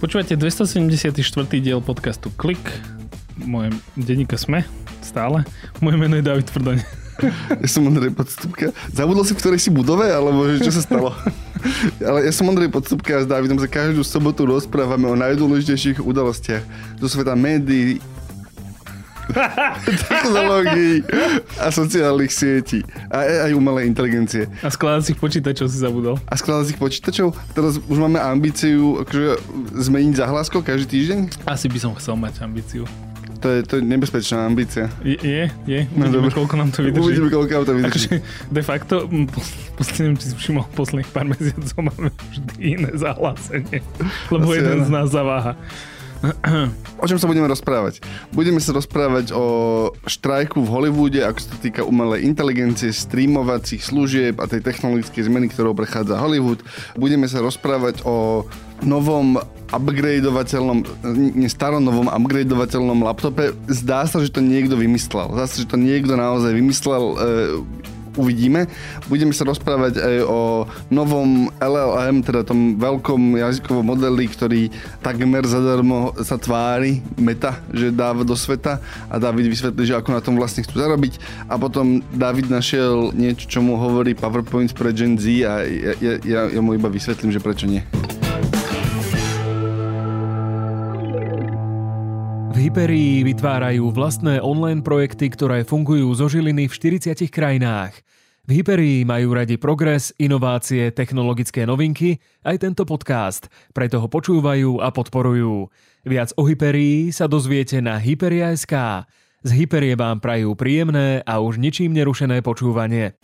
Počúvate 274. diel podcastu Klik. Moje denníka Sme, stále. Moje meno je David Tvrdoň. Ja som Ondrej Podstupka. Zabudol si, v ktorej si budove, alebo čo sa stalo? Ale ja som Ondrej Podstupka a s Davidom sa každú sobotu rozprávame o najdôležitejších udalostiach zo sveta médií, technológií a sociálnych sietí. A aj umelej inteligencie. A skladacích počítačov si zabudol. A skladacích počítačov? Teraz už máme ambíciu akože, zmeniť zahlásko každý týždeň? Asi by som chcel mať ambíciu. To je, to je nebezpečná ambícia. Je, je, je. No, Uvidíme, koľko nám to vydrží. Uvidíme, koľko nám to vydrží. Akože, de facto, posledným, či si všimol, posledných pár mesiacov máme vždy iné zahlásenie. Lebo Asi jeden ja. z nás zaváha. O čom sa budeme rozprávať? Budeme sa rozprávať o štrajku v Hollywoode, ako sa týka umelej inteligencie, streamovacích služieb a tej technologickej zmeny, ktorou prechádza Hollywood. Budeme sa rozprávať o novom upgradeovateľnom, nie starom novom upgradeovateľnom laptope. Zdá sa, že to niekto vymyslel. Zdá sa, že to niekto naozaj vymyslel. E, uvidíme. Budeme sa rozprávať aj o novom LLM, teda tom veľkom jazykovom modeli, ktorý takmer zadarmo sa tvári meta, že dáva do sveta a David vysvetlí, že ako na tom vlastne chcú zarobiť a potom David našiel niečo, čo mu hovorí PowerPoint pre Gen Z a ja, ja, ja, mu iba vysvetlím, že prečo nie. V Hyperii vytvárajú vlastné online projekty, ktoré fungujú zo žiliny v 40 krajinách. V Hyperii majú radi progres, inovácie, technologické novinky, aj tento podcast, preto ho počúvajú a podporujú. Viac o Hyperii sa dozviete na Hyperia.sk. Z Hyperie vám prajú príjemné a už ničím nerušené počúvanie.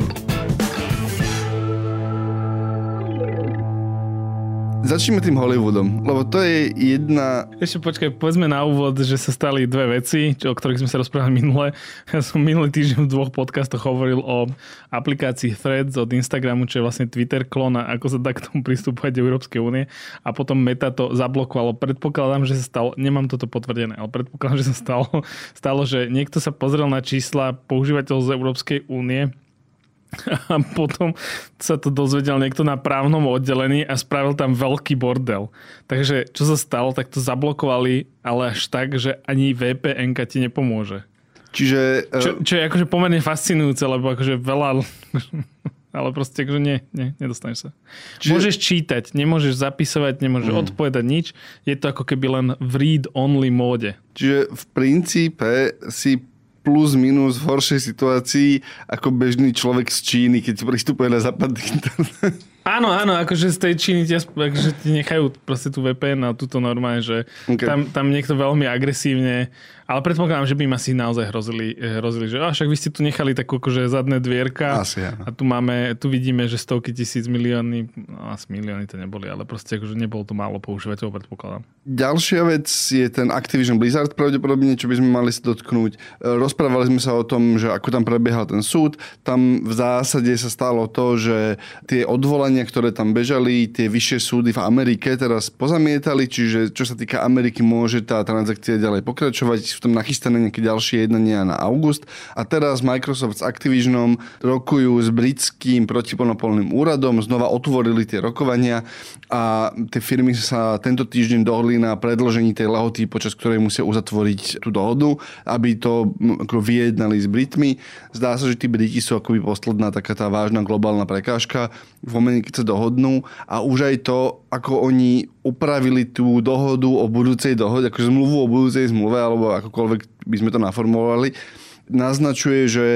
Začneme tým Hollywoodom, lebo to je jedna... Ešte počkaj, povedzme na úvod, že sa stali dve veci, čo, o ktorých sme sa rozprávali minule. Ja som minulý týždeň v dvoch podcastoch hovoril o aplikácii Threads od Instagramu, čo je vlastne Twitter klon a ako sa dá k tomu pristúpať do Európskej únie. A potom Meta to zablokovalo. Predpokladám, že sa stalo, nemám toto potvrdené, ale predpokladám, že sa stalo, stalo, že niekto sa pozrel na čísla používateľov z Európskej únie a potom sa to dozvedel niekto na právnom oddelení a spravil tam veľký bordel. Takže čo sa stalo, tak to zablokovali, ale až tak, že ani VPN ti nepomôže. Čiže... Čo, čo je akože pomerne fascinujúce, lebo akože veľa... ale proste akože nie, nie, nedostaneš sa. Čiže... Môžeš čítať, nemôžeš zapisovať, nemôžeš mm. odpovedať nič. Je to ako keby len v read-only móde. Čiže v princípe si plus minus v horšej situácii ako bežný človek z Číny, keď pristupuje na západný internet. Áno, áno, akože z tej Číny ti, akože ti nechajú proste tú VPN a túto normálne, že okay. tam, tam niekto veľmi agresívne ale predpokladám, že by im asi naozaj hrozili, eh, hrozili že a však vy ste tu nechali takú akože zadné dvierka asi, ja. a tu máme, tu vidíme, že stovky tisíc milióny, no asi milióny to neboli, ale proste akože nebolo to málo používateľov, predpokladám. Ďalšia vec je ten Activision Blizzard pravdepodobne, čo by sme mali si dotknúť. Eh, rozprávali sme sa o tom, že ako tam prebiehal ten súd. Tam v zásade sa stalo to, že tie odvolania, ktoré tam bežali, tie vyššie súdy v Amerike teraz pozamietali, čiže čo sa týka Ameriky, môže tá transakcia ďalej pokračovať sú tam nachystané nejaké ďalšie jednania na august a teraz Microsoft s Activisionom rokujú s britským protiponopolným úradom, znova otvorili tie rokovania a tie firmy sa tento týždeň dohodli na predložení tej lahoty, počas ktorej musia uzatvoriť tú dohodu, aby to ako vyjednali s Britmi. Zdá sa, že tí Briti sú akoby posledná taká tá vážna globálna prekážka v momente, keď sa dohodnú a už aj to, ako oni upravili tú dohodu o budúcej dohode, akože zmluvu o budúcej zmluve, alebo akokoľvek by sme to naformulovali, naznačuje, že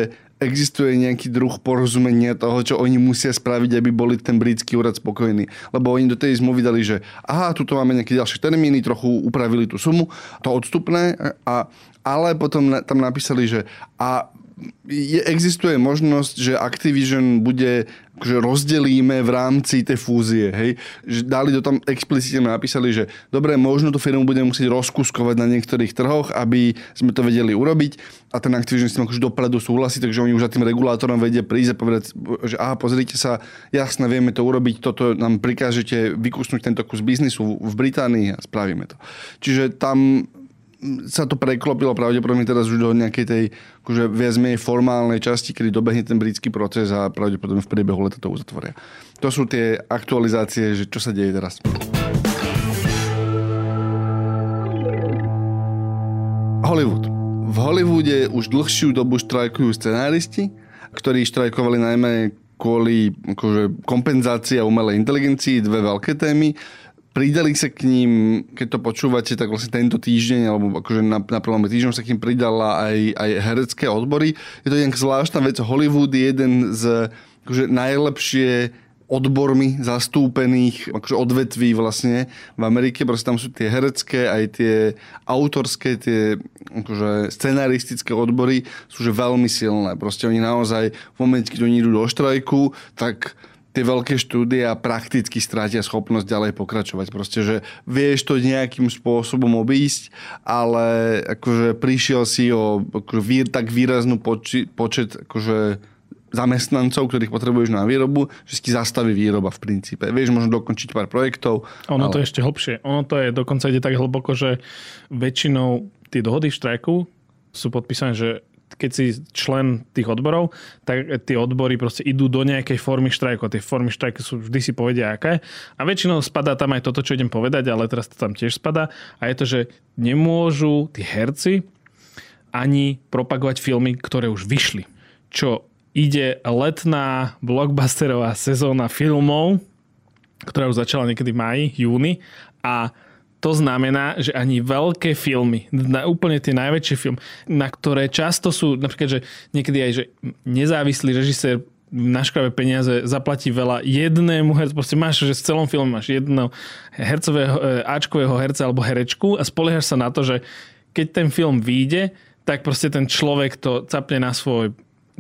existuje nejaký druh porozumenia toho, čo oni musia spraviť, aby boli ten britský úrad spokojní. Lebo oni do tej zmluvy dali, že aha, tuto máme nejaké ďalšie termíny, trochu upravili tú sumu, to odstupné, a, ale potom tam napísali, že a je, existuje možnosť, že Activision bude, že rozdelíme v rámci tej fúzie, hej. Že dali to tam explicitne napísali, že dobre, možno tú firmu budeme musieť rozkuskovať na niektorých trhoch, aby sme to vedeli urobiť a ten Activision s tým akože dopredu súhlasí, takže oni už za tým regulátorom vedia prísť a povedať, že aha, pozrite sa, jasne, vieme to urobiť, toto nám prikážete vykusnúť tento kus biznisu v Británii a spravíme to. Čiže tam sa to preklopilo pravdepodobne teraz už do nejakej tej akože viac menej formálnej časti, kedy dobehne ten britský proces a pravdepodobne v priebehu leta to uzatvoria. To sú tie aktualizácie, že čo sa deje teraz. Hollywood. V Hollywoode už dlhšiu dobu štrajkujú scenáristi, ktorí štrajkovali najmä kvôli akože, kompenzácii a umelej inteligencii, dve veľké témy. Pridali sa k ním, keď to počúvate, tak vlastne tento týždeň, alebo akože na, na prvom týždňu sa k ním pridala aj, aj herecké odbory. Je to nejak zvláštna vec. Hollywood je jeden z akože najlepšie odbormi zastúpených akože odvetví vlastne v Amerike. Proste tam sú tie herecké, aj tie autorské, tie akože scenaristické odbory sú že veľmi silné. Proste oni naozaj v momente, keď oni idú do štrajku, tak tie veľké štúdia prakticky strátia schopnosť ďalej pokračovať. Proste, že vieš to nejakým spôsobom obísť, ale akože prišiel si o akože, tak výraznú poči, počet akože zamestnancov, ktorých potrebuješ na výrobu, že si zastaví výroba v princípe. Vieš, možno dokončiť pár projektov. Ono ale... to je ešte hlbšie. Ono to je dokonca ide tak hlboko, že väčšinou tie dohody v štrajku sú podpísané, že keď si člen tých odborov, tak tie odbory proste idú do nejakej formy štrajku. Tie formy štrajku sú vždy si povedia aké. A väčšinou spadá tam aj toto, čo idem povedať, ale teraz to tam tiež spadá. A je to, že nemôžu tí herci ani propagovať filmy, ktoré už vyšli. Čo ide letná blockbusterová sezóna filmov, ktorá už začala niekedy v maji, júni a to znamená, že ani veľké filmy, na úplne tie najväčšie filmy, na ktoré často sú, napríklad, že niekedy aj, že nezávislý režisér naškrabe peniaze, zaplatí veľa jednému hercu, proste máš, že v celom filme máš jedného hercového, e, Ačkového herca alebo herečku a spoliehaš sa na to, že keď ten film vyjde, tak proste ten človek to capne na svoj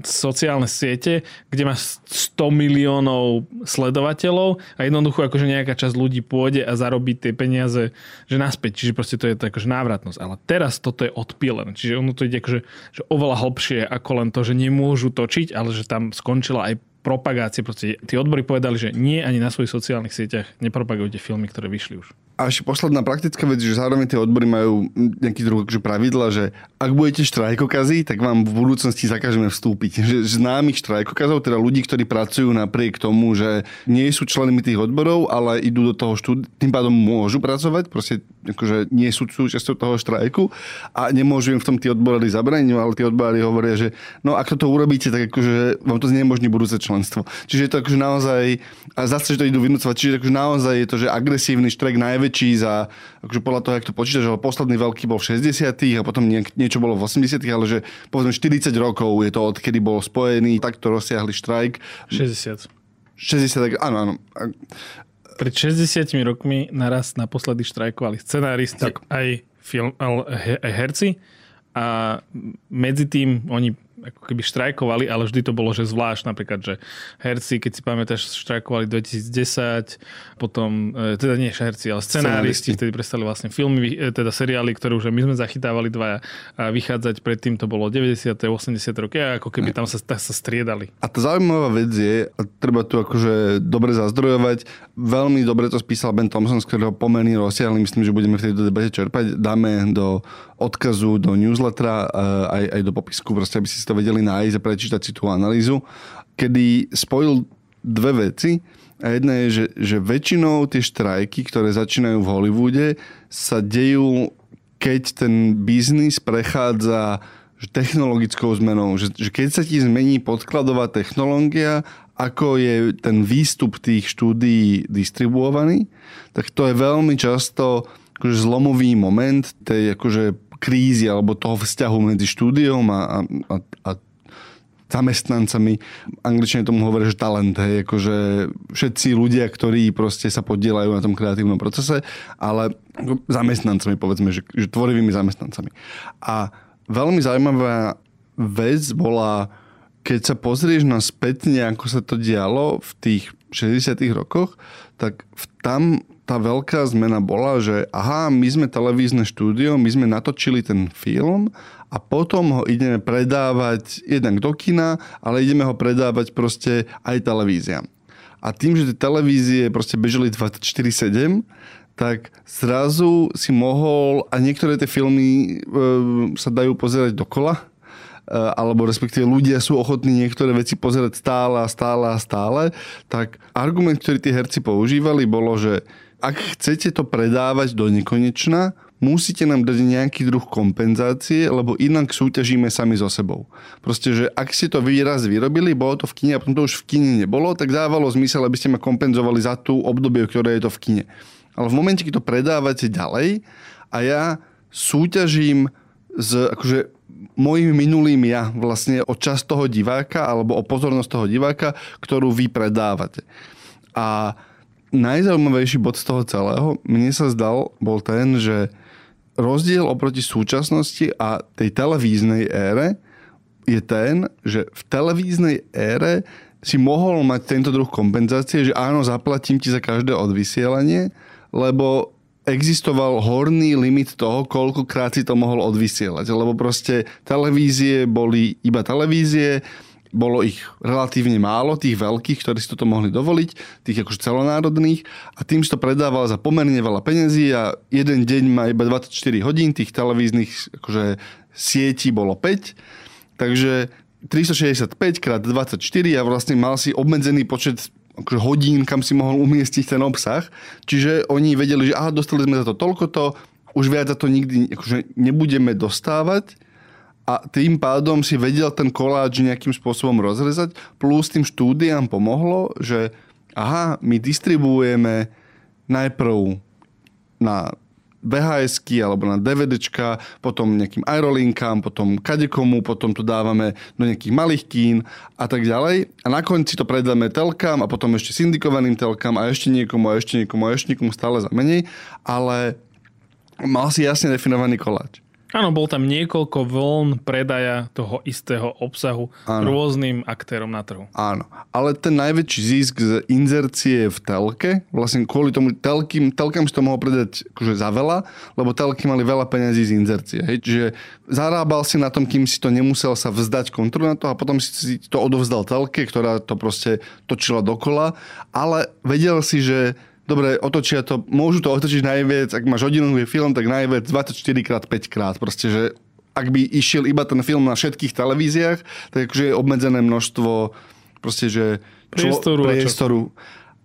sociálne siete, kde má 100 miliónov sledovateľov a jednoducho akože nejaká časť ľudí pôjde a zarobí tie peniaze že naspäť. Čiže proste to je akože návratnosť. Ale teraz toto je odpilené. Čiže ono to ide akože, že oveľa hlbšie ako len to, že nemôžu točiť, ale že tam skončila aj propagácie. Proste tí odbory povedali, že nie ani na svojich sociálnych sieťach nepropagujte filmy, ktoré vyšli už. A ešte posledná praktická vec, že zároveň tie odbory majú nejaký druh že pravidla, že ak budete štrajkokazí, tak vám v budúcnosti zakážeme vstúpiť. Že známych štrajkokazov, teda ľudí, ktorí pracujú napriek tomu, že nie sú členmi tých odborov, ale idú do toho štúdia, tým pádom môžu pracovať, proste akože nie sú súčasťou toho štrajku a nemôžu im v tom tí odborári zabraniť, ale tí odborári hovoria, že no ak toto urobíte, tak akože vám to znemožní budúce členstvo. Čiže je to akože naozaj, a zase, že to idú vynúcovať, čiže akože naozaj je to, že agresívny štrajk najväčší najväčší za, akože podľa toho, jak to počítaš, že posledný veľký bol v 60 a potom niek- niečo bolo v 80 ale že povedzme 40 rokov je to, odkedy bol spojený takto rozsiahly štrajk. 60. 60, áno, áno. Pred 60 rokmi naraz naposledy štrajkovali scenáristi, tak. aj, film, aj herci a medzi tým oni ako keby štrajkovali, ale vždy to bolo, že zvlášť. Napríklad, že herci, keď si pamätáš, štrajkovali 2010, potom, e, teda nie herci, ale scenáristi, vtedy prestali vlastne filmy, e, teda seriály, ktoré už my sme zachytávali dvaja a vychádzať predtým to bolo 90. 80. roky a ako keby tam sa, sa striedali. A tá zaujímavá vec je, a treba tu akože dobre zazdrojovať, veľmi dobre to spísal Ben Thompson, z ktorého pomerne rozsiahli, myslím, že budeme v tejto debate čerpať, dáme do odkazu do newslettera aj, aj do popisku, proste aby si to vedeli nájsť a prečítať si tú analýzu, kedy spojil dve veci. A jedna je, že, že väčšinou tie štrajky, ktoré začínajú v Hollywoode, sa dejú, keď ten biznis prechádza technologickou zmenou. Že, že keď sa ti zmení podkladová technológia, ako je ten výstup tých štúdií distribuovaný, tak to je veľmi často akože zlomový moment tej akože krízy alebo toho vzťahu medzi štúdiom a, a, a, zamestnancami. Angličania tomu hovoria, že talent, hej, akože všetci ľudia, ktorí proste sa podielajú na tom kreatívnom procese, ale zamestnancami, povedzme, že, že tvorivými zamestnancami. A veľmi zaujímavá vec bola, keď sa pozrieš na spätne, ako sa to dialo v tých 60 rokoch, tak tam tá veľká zmena bola, že aha, my sme televízne štúdio, my sme natočili ten film a potom ho ideme predávať jednak do kina, ale ideme ho predávať proste aj televíziám. A tým, že tie televízie proste bežali 24-7, tak zrazu si mohol, a niektoré tie filmy e, sa dajú pozerať dokola, e, alebo respektíve ľudia sú ochotní niektoré veci pozerať stále a stále a stále, tak argument, ktorý tí herci používali, bolo, že ak chcete to predávať do nekonečna, musíte nám dať nejaký druh kompenzácie, lebo inak súťažíme sami so sebou. Proste, že ak ste to vy raz vyrobili, bolo to v kine a potom to už v kine nebolo, tak dávalo zmysel, aby ste ma kompenzovali za tú obdobie, ktoré je to v kine. Ale v momente, keď to predávate ďalej a ja súťažím s akože mojim minulým ja vlastne o čas toho diváka alebo o pozornosť toho diváka, ktorú vy predávate. A najzaujímavejší bod z toho celého, mne sa zdal, bol ten, že rozdiel oproti súčasnosti a tej televíznej ére je ten, že v televíznej ére si mohol mať tento druh kompenzácie, že áno, zaplatím ti za každé odvysielanie, lebo existoval horný limit toho, koľkokrát si to mohol odvysielať. Lebo proste televízie boli iba televízie, bolo ich relatívne málo, tých veľkých, ktorí si toto mohli dovoliť, tých akože celonárodných. A tým, že to predával za pomerne veľa peniazí a jeden deň má iba 24 hodín, tých televíznych akože sietí bolo 5, takže 365 krát 24 a vlastne mal si obmedzený počet akože hodín, kam si mohol umiestniť ten obsah. Čiže oni vedeli, že aha, dostali sme za to toľko to, už viac za to nikdy akože nebudeme dostávať a tým pádom si vedel ten koláč nejakým spôsobom rozrezať, plus tým štúdiám pomohlo, že aha, my distribuujeme najprv na vhs alebo na DVDčka, potom nejakým aerolinkám, potom kadekomu, potom to dávame do nejakých malých kín a tak ďalej. A na konci to predáme telkám a potom ešte syndikovaným telkám a ešte niekomu a ešte niekomu a ešte niekomu stále za menej, ale mal si jasne definovaný koláč. Áno, bol tam niekoľko vln predaja toho istého obsahu Áno. rôznym aktérom na trhu. Áno, ale ten najväčší zisk z inzercie v telke, vlastne kvôli tomu telkým, telkám si to mohol predať akože za veľa, lebo telky mali veľa peniazí z inzercie. Hej? Čiže zarábal si na tom, kým si to nemusel sa vzdať kontrolu na to a potom si to odovzdal telke, ktorá to proste točila dokola, ale vedel si, že dobre, otočia to, môžu to otočiť najviac, ak máš hodinový film, tak najviac 24 krát 5 krát. Proste, že ak by išiel iba ten film na všetkých televíziách, tak akože je obmedzené množstvo proste, že priestoru, priestoru.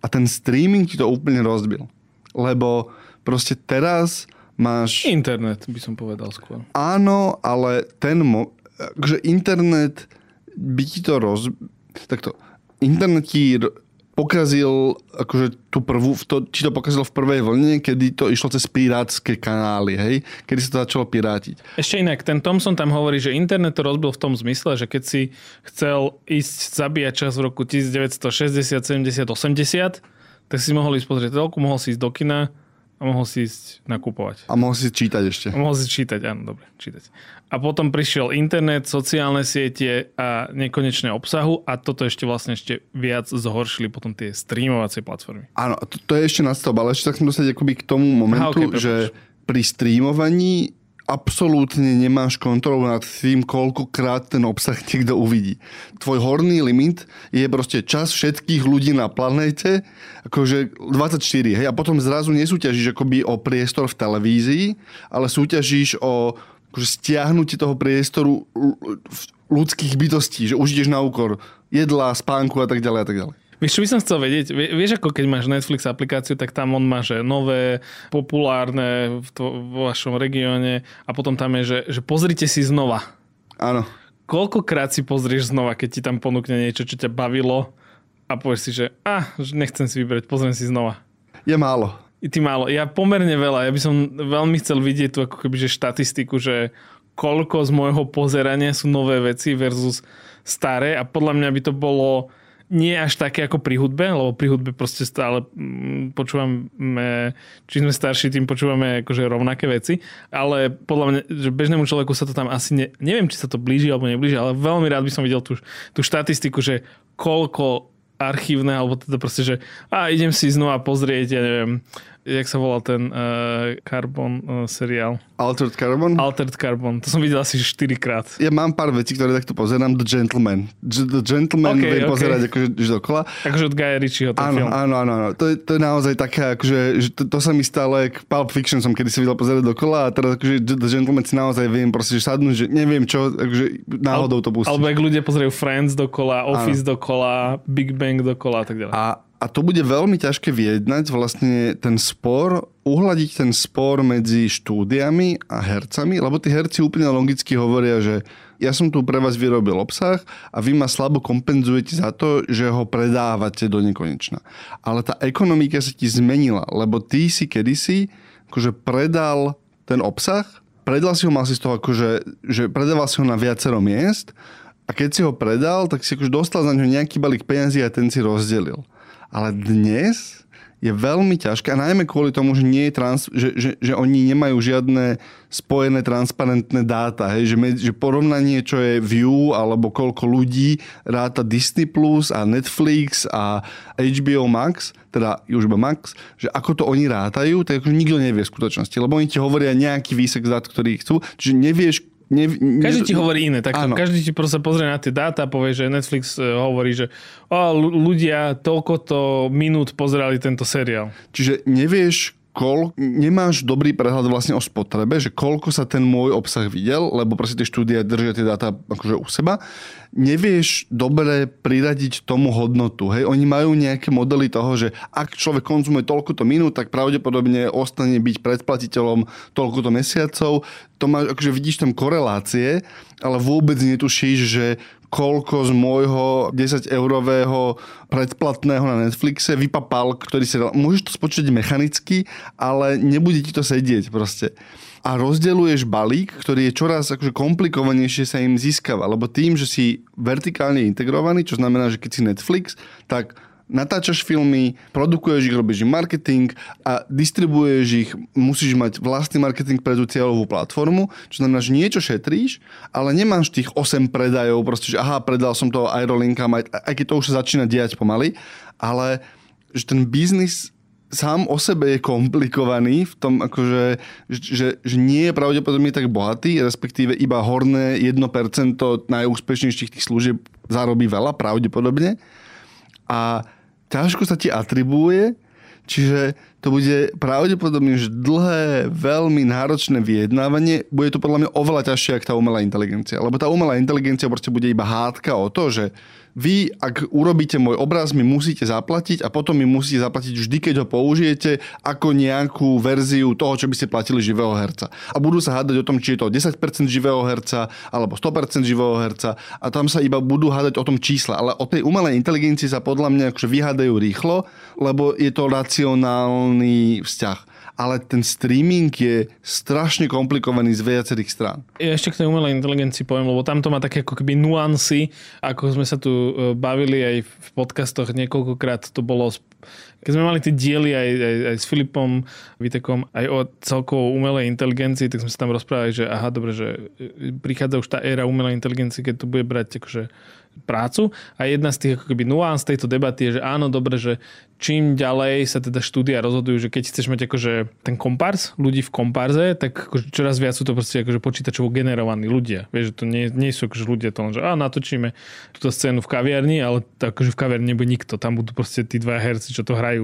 A, a ten streaming ti to úplne rozbil. Lebo proste teraz máš... Internet, by som povedal skôr. Áno, ale ten... Mo... akože internet by ti to roz... Takto. Internet ti pokazil akože tú prvú, to, či to pokazil v prvej vlne, kedy to išlo cez pirátske kanály, hej? Kedy sa to začalo pirátiť. Ešte inak, ten Thomson tam hovorí, že internet to rozbil v tom zmysle, že keď si chcel ísť zabíjať čas v roku 1960, 70, 80, tak si mohol ísť pozrieť telku, mohol si ísť do kina, a mohol si ísť nakupovať. A mohol si čítať ešte. A mohol si čítať, áno, dobre, čítať. A potom prišiel internet, sociálne siete a nekonečné obsahu a toto ešte vlastne ešte viac zhoršili potom tie streamovacie platformy. Áno, to, to je ešte na stop, ale ešte tak som dostať akoby k tomu momentu, Aha, okay, že pri streamovaní absolútne nemáš kontrolu nad tým, koľkokrát ten obsah niekto uvidí. Tvoj horný limit je proste čas všetkých ľudí na planéte, akože 24, hej, a potom zrazu nesúťažíš akoby o priestor v televízii, ale súťažíš o akože stiahnutie toho priestoru ľudských bytostí, že už ideš na úkor jedla, spánku a tak ďalej a tak ďalej. Vieš, čo by som chcel vedieť? Vieš, ako keď máš Netflix aplikáciu, tak tam on má, že nové, populárne v, to, v vašom regióne a potom tam je, že, že pozrite si znova. Áno. Koľkokrát si pozrieš znova, keď ti tam ponúkne niečo, čo ťa bavilo a povieš si, že ah, nechcem si vybrať, pozriem si znova. Je málo. I ty málo. Ja pomerne veľa. Ja by som veľmi chcel vidieť tu ako keby, že štatistiku, že koľko z môjho pozerania sú nové veci versus staré a podľa mňa by to bolo nie až také ako pri hudbe, lebo pri hudbe proste stále mm, počúvame, či sme starší, tým počúvame akože rovnaké veci, ale podľa mňa, že bežnému človeku sa to tam asi, ne, neviem, či sa to blíži alebo neblíži, ale veľmi rád by som videl tú, tú štatistiku, že koľko archívne, alebo teda proste, že a idem si znova pozrieť, ja neviem, jak sa volal ten uh, Carbon uh, seriál? Altered Carbon? Altered Carbon. To som videl asi 4 krát. Ja mám pár vecí, ktoré takto pozerám. The Gentleman. The Gentleman okay, viem okay. pozerať akože že dokola. Takže od Guy Ritchieho ten áno, film. Áno, áno, áno. To, je, to je naozaj také, akože, že to, to sa mi stále, k Pulp Fiction som kedy si videl pozerať dokola a teraz akože The Gentleman si naozaj viem proste že sadnúť, že neviem čo, akože náhodou to pustiť. Alebo ak ľudia pozerajú Friends dokola, Office áno. dokola, Big Bang dokola a tak ďalej. A A to bude veľmi ťažké vyjednať vlastne ten spor, uhladiť ten spor medzi štúdiami a hercami, lebo tí herci úplne logicky hovoria, že ja som tu pre vás vyrobil obsah a vy ma slabo kompenzujete za to, že ho predávate do nekonečna. Ale tá ekonomika sa ti zmenila, lebo ty si kedysi akože predal ten obsah, predal si ho, mal si z toho akože, že predával si ho na viacero miest a keď si ho predal, tak si akože dostal za ňo nejaký balík peniazí a ten si rozdelil. Ale dnes je veľmi ťažké a najmä kvôli tomu, že, nie je trans, že, že, že oni nemajú žiadne spojené transparentné dáta. Hej? Že, med, že porovnanie, čo je view alebo koľko ľudí ráta Disney Plus a Netflix a HBO Max, teda už iba Max, že ako to oni rátajú, tak nikto nevie v skutočnosti. Lebo oni ti hovoria nejaký výsek dát, ktorý chcú. Čiže nevieš, Ne, ne, každý ti hovorí iné. Tak každý ti proste pozrie na tie dáta a povie, že Netflix e, hovorí, že o, ľudia toľkoto minút pozerali tento seriál. Čiže nevieš, kol, nemáš dobrý prehľad vlastne o spotrebe, že koľko sa ten môj obsah videl, lebo proste tie štúdie držia tie dáta akože u seba. Nevieš dobre priradiť tomu hodnotu. Hej? Oni majú nejaké modely toho, že ak človek konzumuje toľkoto minút, tak pravdepodobne ostane byť predplatiteľom toľkoto mesiacov. To máš, akože vidíš tam korelácie, ale vôbec netušíš, že koľko z môjho 10-eurového predplatného na Netflixe vypapal, ktorý si... Môžeš to spočítať mechanicky, ale nebude ti to sedieť proste a rozdeľuješ balík, ktorý je čoraz akože komplikovanejšie sa im získava. Lebo tým, že si vertikálne integrovaný, čo znamená, že keď si Netflix, tak natáčaš filmy, produkuješ ich, robíš marketing a distribuuješ ich, musíš mať vlastný marketing pre tú cieľovú platformu, čo znamená, že niečo šetríš, ale nemáš tých 8 predajov, proste, že aha, predal som to aerolinkám, aj, aj keď to už sa začína diať pomaly, ale že ten biznis sám o sebe je komplikovaný v tom, akože, že, že, že nie je pravdepodobne tak bohatý, respektíve iba horné 1% najúspešnejších tých služieb zarobí veľa, pravdepodobne. A ťažko sa ti atribuuje, čiže to bude pravdepodobne že dlhé, veľmi náročné vyjednávanie. Bude to podľa mňa oveľa ťažšie, ako tá umelá inteligencia. Lebo tá umelá inteligencia proste bude iba hádka o to, že vy, ak urobíte môj obraz, mi musíte zaplatiť a potom mi musíte zaplatiť vždy, keď ho použijete ako nejakú verziu toho, čo by ste platili živého herca. A budú sa hádať o tom, či je to 10% živého herca alebo 100% živého herca a tam sa iba budú hádať o tom čísla. Ale o tej umelej inteligencii sa podľa mňa akože vyhádajú rýchlo, lebo je to racionálny vzťah ale ten streaming je strašne komplikovaný z viacerých strán. Ja ešte k tej umelej inteligencii poviem, lebo tam to má také ako keby nuancy, ako sme sa tu e, bavili aj v podcastoch niekoľkokrát, to bolo keď sme mali tie diely aj, aj, aj s Filipom Vitekom, aj o celkovo umelej inteligencii, tak sme sa tam rozprávali, že aha, dobre, že prichádza už tá éra umelej inteligencie, keď to bude brať akože prácu. A jedna z tých ako keby nuans tejto debaty je, že áno, dobre, že čím ďalej sa teda štúdia rozhodujú, že keď chceš mať akože ten kompárs, ľudí v kompárze, tak akože čoraz viac sú to proste akože počítačovo generovaní ľudia. Vieš, že to nie, nie sú akože ľudia to len, že á, natočíme túto scénu v kaviarni, ale to akože v kaviarni nebude nikto. Tam budú proste tí dva herci, čo to hrajú.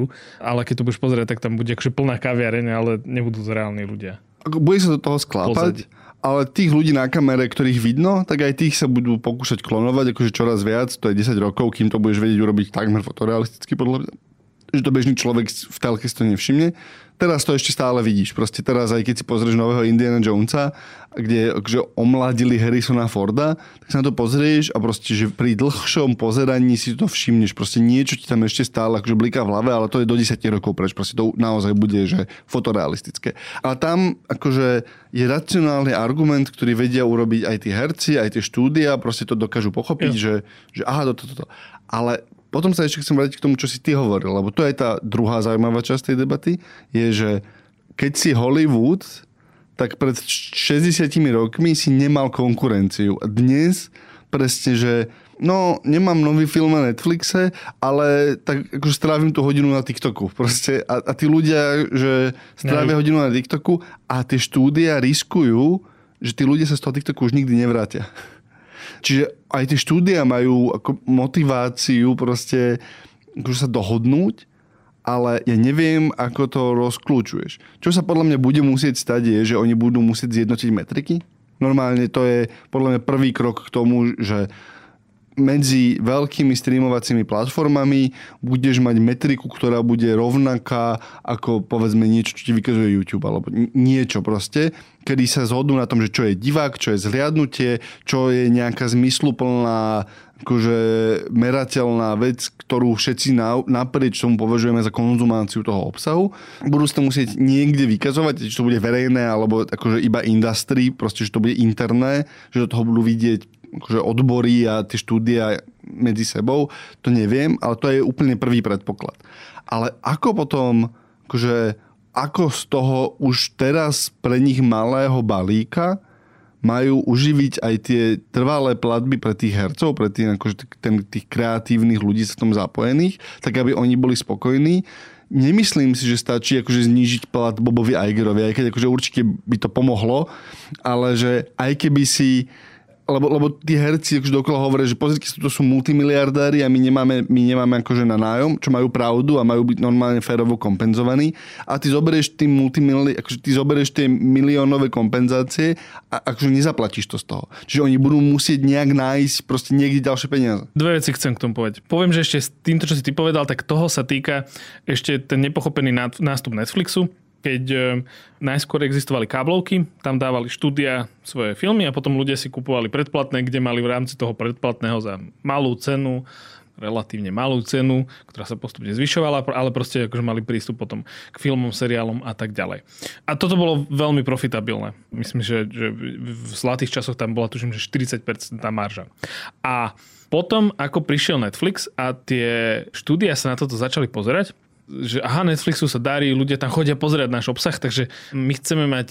Ale keď to budeš pozrieť, tak tam bude akože plná kaviareň, ale nebudú to reálni ľudia. Bude sa do toho sklápať, Pozad ale tých ľudí na kamere, ktorých vidno, tak aj tých sa budú pokúšať klonovať, akože čoraz viac, to je 10 rokov, kým to budeš vedieť urobiť takmer fotorealisticky podľa mňa. Že to bežný človek v telke si to nevšimne teraz to ešte stále vidíš. Proste teraz, aj keď si pozrieš nového Indiana Jonesa, kde že omladili Harrisona Forda, tak sa na to pozrieš a proste, že pri dlhšom pozeraní si to všimneš. Proste niečo ti tam ešte stále akože bliká v hlave, ale to je do 10 rokov preč. Proste to naozaj bude, že fotorealistické. A tam akože je racionálny argument, ktorý vedia urobiť aj tí herci, aj tie štúdia, proste to dokážu pochopiť, že, že aha, toto, toto. Ale potom sa ešte chcem vrátiť k tomu, čo si ty hovoril, lebo to je tá druhá zaujímavá časť tej debaty, je, že keď si Hollywood, tak pred 60 rokmi si nemal konkurenciu. A dnes presne, že no, nemám nový film na Netflixe, ale tak akože strávim tú hodinu na TikToku. Proste, a, a tí ľudia, že strávia hodinu na TikToku a tie štúdia riskujú, že tí ľudia sa z toho TikToku už nikdy nevrátia. Čiže aj tie štúdia majú ako motiváciu proste akože sa dohodnúť, ale ja neviem, ako to rozklúčuješ. Čo sa podľa mňa bude musieť stať je, že oni budú musieť zjednotiť metriky. Normálne to je podľa mňa prvý krok k tomu, že medzi veľkými streamovacími platformami budeš mať metriku, ktorá bude rovnaká ako povedzme niečo, čo ti vykazuje YouTube alebo niečo proste, kedy sa zhodnú na tom, že čo je divák, čo je zhliadnutie, čo je nejaká zmysluplná akože merateľná vec, ktorú všetci naprieč tomu považujeme za konzumáciu toho obsahu. Budú sa to musieť niekde vykazovať, či to bude verejné, alebo akože iba industry, proste, že to bude interné, že do toho budú vidieť akože odbory a tie štúdia medzi sebou, to neviem, ale to je úplne prvý predpoklad. Ale ako potom, akože, ako z toho už teraz pre nich malého balíka majú uživiť aj tie trvalé platby pre tých hercov, pre tých, akože, ten, tých kreatívnych ľudí sa tom zapojených, tak aby oni boli spokojní. Nemyslím si, že stačí akože znížiť plat Bobovi Igerovi, aj keď akože určite by to pomohlo, ale že aj keby si lebo, lebo tí herci akože dokola hovoria, že pozrite, to sú multimiliardári a my nemáme, my nemáme akože na nájom, čo majú pravdu a majú byť normálne férovo kompenzovaní. A ty zoberieš tým multimili, akože ty zoberieš tie miliónové kompenzácie a akože nezaplatíš to z toho. Čiže oni budú musieť nejak nájsť proste niekde ďalšie peniaze. Dve veci chcem k tomu povedať. Poviem, že ešte s týmto, čo si ty povedal, tak toho sa týka ešte ten nepochopený nástup Netflixu, keď e, najskôr existovali káblovky, tam dávali štúdia svoje filmy a potom ľudia si kupovali predplatné, kde mali v rámci toho predplatného za malú cenu relatívne malú cenu, ktorá sa postupne zvyšovala, ale proste akože mali prístup potom k filmom, seriálom a tak ďalej. A toto bolo veľmi profitabilné. Myslím, že, že v zlatých časoch tam bola tuším, že 40% marža. A potom, ako prišiel Netflix a tie štúdia sa na toto začali pozerať, že aha, Netflixu sa darí, ľudia tam chodia pozerať náš obsah, takže my chceme mať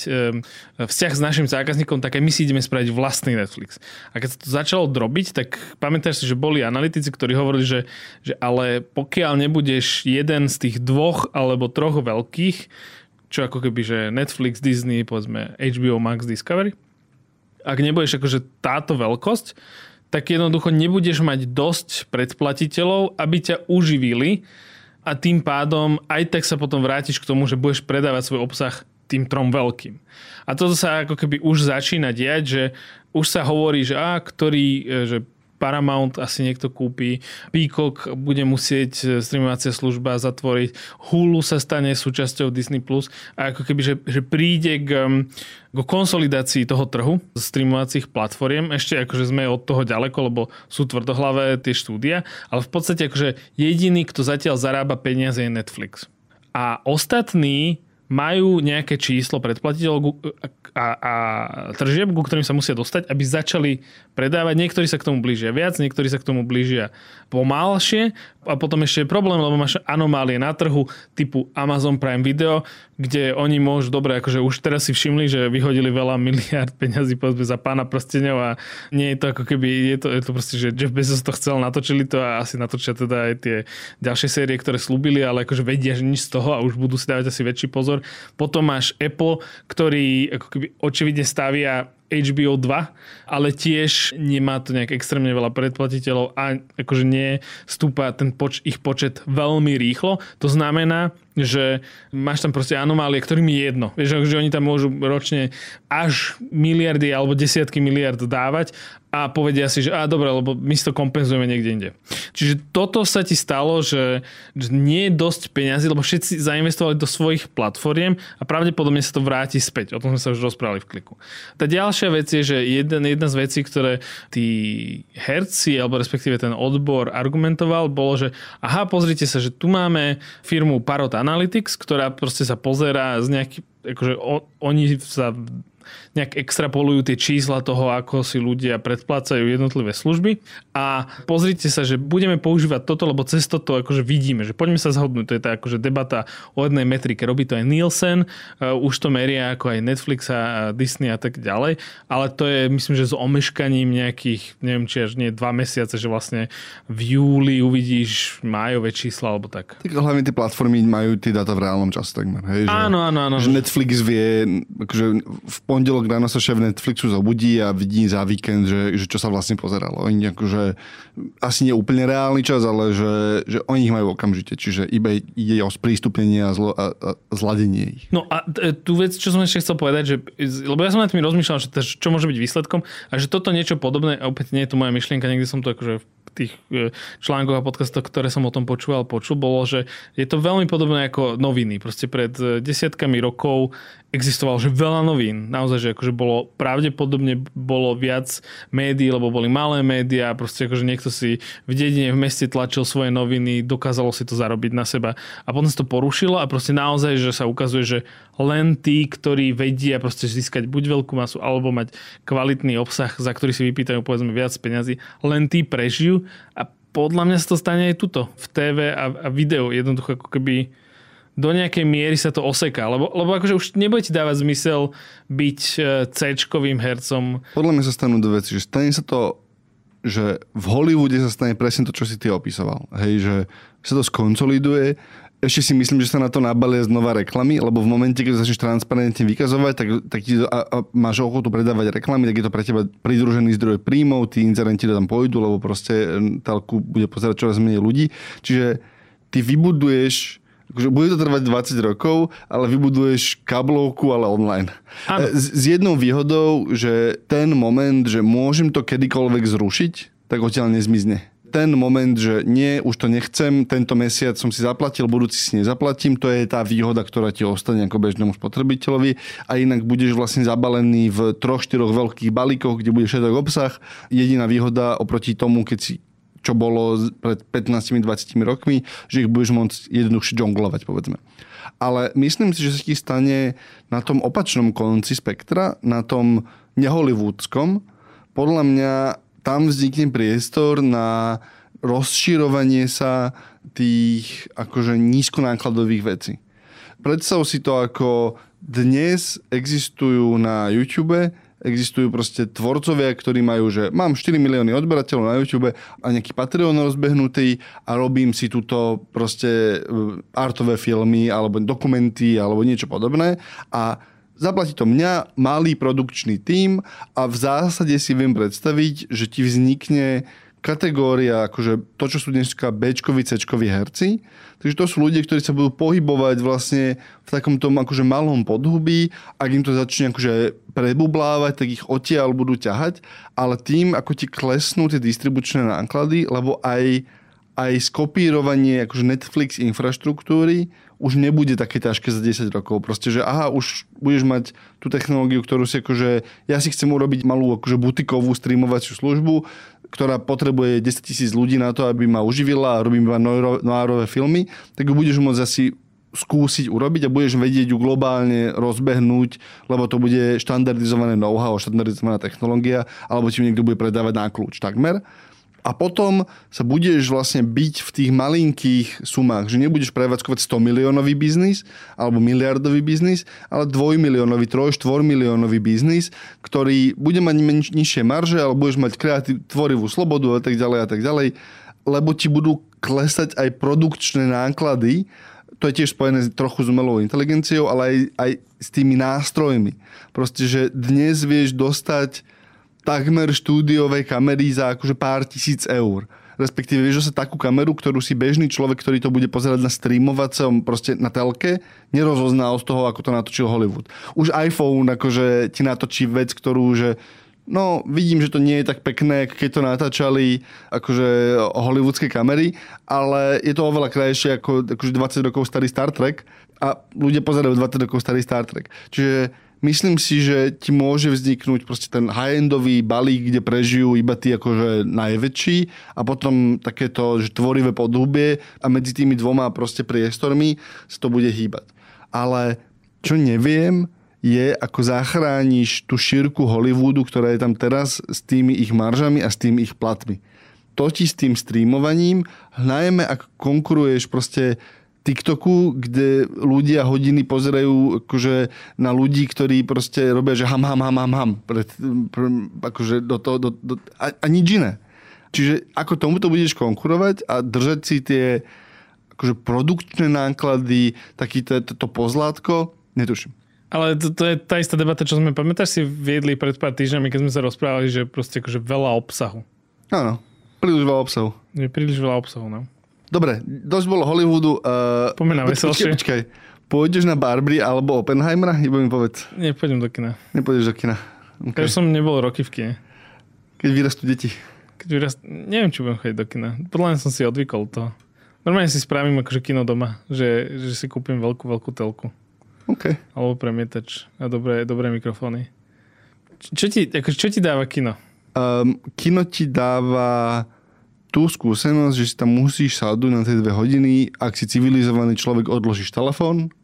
vzťah s našim zákazníkom, tak aj my si ideme spraviť vlastný Netflix. A keď sa to začalo drobiť, tak pamätáš si, že boli analytici, ktorí hovorili, že, že ale pokiaľ nebudeš jeden z tých dvoch alebo troch veľkých, čo ako keby, že Netflix, Disney, povedzme HBO Max, Discovery, ak nebudeš akože táto veľkosť, tak jednoducho nebudeš mať dosť predplatiteľov, aby ťa uživili a tým pádom aj tak sa potom vrátiš k tomu, že budeš predávať svoj obsah tým trom veľkým. A toto sa ako keby už začína diať, že už sa hovorí, že a, ktorý, e, že Paramount asi niekto kúpi, Peacock bude musieť e, streamovacia služba zatvoriť, Hulu sa stane súčasťou Disney+, Plus a ako keby, že, že príde k, k konsolidácii toho trhu streamovacích platformiem. Ešte akože sme od toho ďaleko, lebo sú tvrdohlavé tie štúdia, ale v podstate akože jediný, kto zatiaľ zarába peniaze je Netflix. A ostatní majú nejaké číslo predplatiteľov a, a tržieb, ku ktorým sa musia dostať, aby začali predávať. Niektorí sa k tomu blížia viac, niektorí sa k tomu blížia pomalšie. A potom ešte je problém, lebo máš anomálie na trhu typu Amazon Prime Video, kde oni môžu, dobre, akože už teraz si všimli, že vyhodili veľa miliard peňazí povedzme za pána prstenov a nie je to ako keby, je to, je to proste, že Jeff Bezos to chcel, natočili to a asi natočia teda aj tie ďalšie série, ktoré slúbili, ale akože vedia, že nič z toho a už budú si dávať asi väčší pozor. Potom máš Apple, ktorý ako keby očividne stavia HBO 2, ale tiež nemá to nejak extrémne veľa predplatiteľov a akože nie stúpa ten poč- ich počet veľmi rýchlo. To znamená, že máš tam proste anomálie, ktorým je jedno. Vieš, že oni tam môžu ročne až miliardy alebo desiatky miliard dávať a povedia si, že a dobre, lebo my si to kompenzujeme niekde inde. Čiže toto sa ti stalo, že, nie je dosť peňazí, lebo všetci zainvestovali do svojich platformiem a pravdepodobne sa to vráti späť. O tom sme sa už rozprávali v kliku. Tá ďalšia vec je, že jeden, jedna z vecí, ktoré tí herci, alebo respektíve ten odbor argumentoval, bolo, že aha, pozrite sa, že tu máme firmu Parrot Analytics, ktorá proste sa pozera z nejaký, akože o, oni sa nejak extrapolujú tie čísla toho, ako si ľudia predplácajú jednotlivé služby. A pozrite sa, že budeme používať toto, lebo cez toto akože vidíme, že poďme sa zhodnúť. To je tá akože debata o jednej metrike. Robí to aj Nielsen, uh, už to meria ako aj Netflix a Disney a tak ďalej. Ale to je, myslím, že s omeškaním nejakých, neviem, či až nie dva mesiace, že vlastne v júli uvidíš májové čísla alebo tak. Tak hlavne tie platformy majú tie data v reálnom čase takmer. Hej, že, áno, áno, áno. Že Netflix vie, akože v pondelok ráno sa šéf Netflixu zobudí a vidí za víkend, že, že čo sa vlastne pozeralo. Oni akože, asi nie úplne reálny čas, ale že, že oni ich majú okamžite. Čiže iba ide o sprístupnenie a, zlo, a, a zladenie ich. No a tú vec, čo som ešte chcel povedať, že, lebo ja som nad tým rozmýšľal, že čo môže byť výsledkom a že toto niečo podobné, a opäť nie je to moja myšlienka, niekde som to akože tých e, článkov a podcastov, ktoré som o tom počúval, počul, bolo, že je to veľmi podobné ako noviny. Proste pred e, desiatkami rokov existovalo, že veľa novín. Naozaj, že akože bolo, pravdepodobne bolo viac médií, lebo boli malé médiá, proste akože niekto si v dedine, v meste tlačil svoje noviny, dokázalo si to zarobiť na seba. A potom sa to porušilo a proste naozaj, že sa ukazuje, že len tí, ktorí vedia proste získať buď veľkú masu, alebo mať kvalitný obsah, za ktorý si vypýtajú povedzme viac peňazí, len tí prežijú a podľa mňa sa to stane aj tuto, v TV a, a video. Jednoducho ako keby do nejakej miery sa to oseká. Lebo, lebo akože už nebude ti dávať zmysel byť c hercom. Podľa mňa sa stanú dve veci. Že stane sa to, že v Hollywoode sa stane presne to, čo si ty opisoval. Hej, že sa to skonsoliduje ešte si myslím, že sa na to nabalia znova reklamy, lebo v momente, keď začneš transparentne vykazovať, tak, tak ti, a, a máš ochotu predávať reklamy, tak je to pre teba pridružený zdroj príjmov, tí inzerenti tam pôjdu, lebo proste telku bude pozerať čoraz menej ľudí. Čiže ty vybuduješ akože bude to trvať 20 rokov, ale vybuduješ kablovku, ale online. S, s jednou výhodou, že ten moment, že môžem to kedykoľvek zrušiť, tak odtiaľ nezmizne ten moment, že nie, už to nechcem, tento mesiac som si zaplatil, budúci si nezaplatím, to je tá výhoda, ktorá ti ostane ako bežnému spotrebiteľovi a inak budeš vlastne zabalený v troch, štyroch veľkých balíkoch, kde bude všetok obsah. Jediná výhoda oproti tomu, keď si čo bolo pred 15-20 rokmi, že ich budeš môcť jednoduchšie žonglovať, povedzme. Ale myslím si, že sa ti stane na tom opačnom konci spektra, na tom nehollywoodskom, podľa mňa tam vznikne priestor na rozširovanie sa tých akože nízkonákladových vecí. Predstav si to ako dnes existujú na YouTube existujú proste tvorcovia, ktorí majú, že mám 4 milióny odberateľov na YouTube a nejaký Patreon rozbehnutý a robím si túto proste e, artové filmy alebo dokumenty alebo niečo podobné a zaplatí to mňa, malý produkčný tím a v zásade si viem predstaviť, že ti vznikne kategória, akože to, čo sú dneska B-čkoví, herci. Takže to sú ľudia, ktorí sa budú pohybovať vlastne v takom tom akože malom podhubí. Ak im to začne akože prebublávať, tak ich odtiaľ budú ťahať. Ale tým, ako ti klesnú tie distribučné náklady, lebo aj, aj skopírovanie akože Netflix infraštruktúry už nebude také ťažké za 10 rokov. Proste, že aha, už budeš mať tú technológiu, ktorú si akože, ja si chcem urobiť malú akože butikovú streamovaciu službu, ktorá potrebuje 10 tisíc ľudí na to, aby ma uživila a robím iba noárové filmy, tak ju budeš môcť asi skúsiť urobiť a budeš vedieť ju globálne rozbehnúť, lebo to bude štandardizované know-how, štandardizovaná technológia, alebo ti niekto bude predávať na kľúč. Takmer. A potom sa budeš vlastne byť v tých malinkých sumách, že nebudeš prevádzkovať 100 miliónový biznis alebo miliardový biznis, ale dvojmiliónový, troj, miliónový biznis, ktorý bude mať menš, nižšie marže, ale budeš mať kreatív, tvorivú slobodu a tak ďalej a tak ďalej, lebo ti budú klesať aj produkčné náklady, to je tiež spojené trochu s umelou inteligenciou, ale aj, aj s tými nástrojmi. Proste, že dnes vieš dostať takmer štúdiovej kamery za akože pár tisíc eur. Respektíve vieš sa takú kameru, ktorú si bežný človek, ktorý to bude pozerať na streamovacom, proste na telke, nerozoznal z toho, ako to natočil Hollywood. Už iPhone akože ti natočí vec, ktorú, že no vidím, že to nie je tak pekné, keď to natáčali akože hollywoodske kamery, ale je to oveľa krajšie ako akože 20 rokov starý Star Trek a ľudia pozerajú 20 rokov starý Star Trek. Čiže myslím si, že ti môže vzniknúť proste ten high-endový balík, kde prežijú iba tí akože najväčší a potom takéto že tvorivé podhubie a medzi tými dvoma proste priestormi sa to bude hýbať. Ale čo neviem, je, ako zachrániš tú šírku Hollywoodu, ktorá je tam teraz s tými ich maržami a s tými ich platmi. To s tým streamovaním, najmä ak konkuruješ proste TikToku, kde ľudia hodiny pozerajú akože na ľudí, ktorí proste robia, že ham, ham, ham, ham, ham. Pred, pre, akože do toho, do, do, a, a nič iné. Čiže ako tomuto budeš konkurovať a držať si tie akože produkčné náklady, taký to, to, to pozlátko, netuším. Ale to, to je tá istá debata, čo sme, pamätáš si, viedli pred pár týždňami, keď sme sa rozprávali, že proste akože veľa obsahu. Áno, príliš veľa obsahu. Je príliš veľa obsahu, no. Dobre, dosť bolo Hollywoodu. Uh, počkaj, veselšie. počkaj. Pôjdeš na Barbie alebo Oppenheimera? Iba mi povedz. Nie, pôjdem do kina. Nepôjdeš do kina. Okay. Okay. som nebol roky v kine. Keď vyrastú deti. Keď vyrast... Neviem, či budem chodiť do kina. Podľa mňa som si odvykol to. Normálne si spravím akože kino doma, že, že si kúpim veľkú, veľkú telku. OK. Alebo premietač a dobré, dobré mikrofóny. Čo ti, ako, čo ti dáva kino? Um, kino ti dáva tú skúsenosť, že si tam musíš sadnúť na tie dve hodiny, ak si civilizovaný človek, odložíš telefón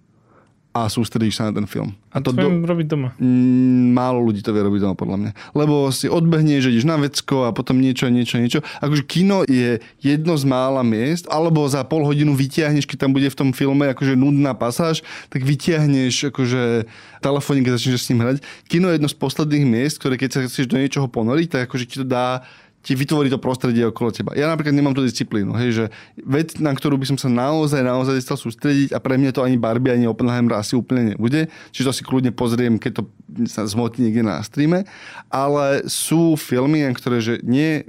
a sústredíš sa na ten film. A to, do, robiť doma. Mm, málo ľudí to vie robiť doma, podľa mňa. Lebo si odbehneš, že ideš na vecko a potom niečo, niečo, niečo. Akože kino je jedno z mála miest, alebo za pol hodinu vytiahneš, keď tam bude v tom filme akože nudná pasáž, tak vytiahneš akože telefónik, keď začneš s ním hrať. Kino je jedno z posledných miest, ktoré keď sa chceš do niečoho ponoriť, tak akože ti to dá ti vytvorí to prostredie okolo teba. Ja napríklad nemám tú disciplínu, hej, že vec, na ktorú by som sa naozaj, naozaj chcel sústrediť a pre mňa to ani Barbie, ani Oppenheimer asi úplne nebude, čiže to si kľudne pozriem, keď to sa zmotí niekde na streame, ale sú filmy, na ktoré že nie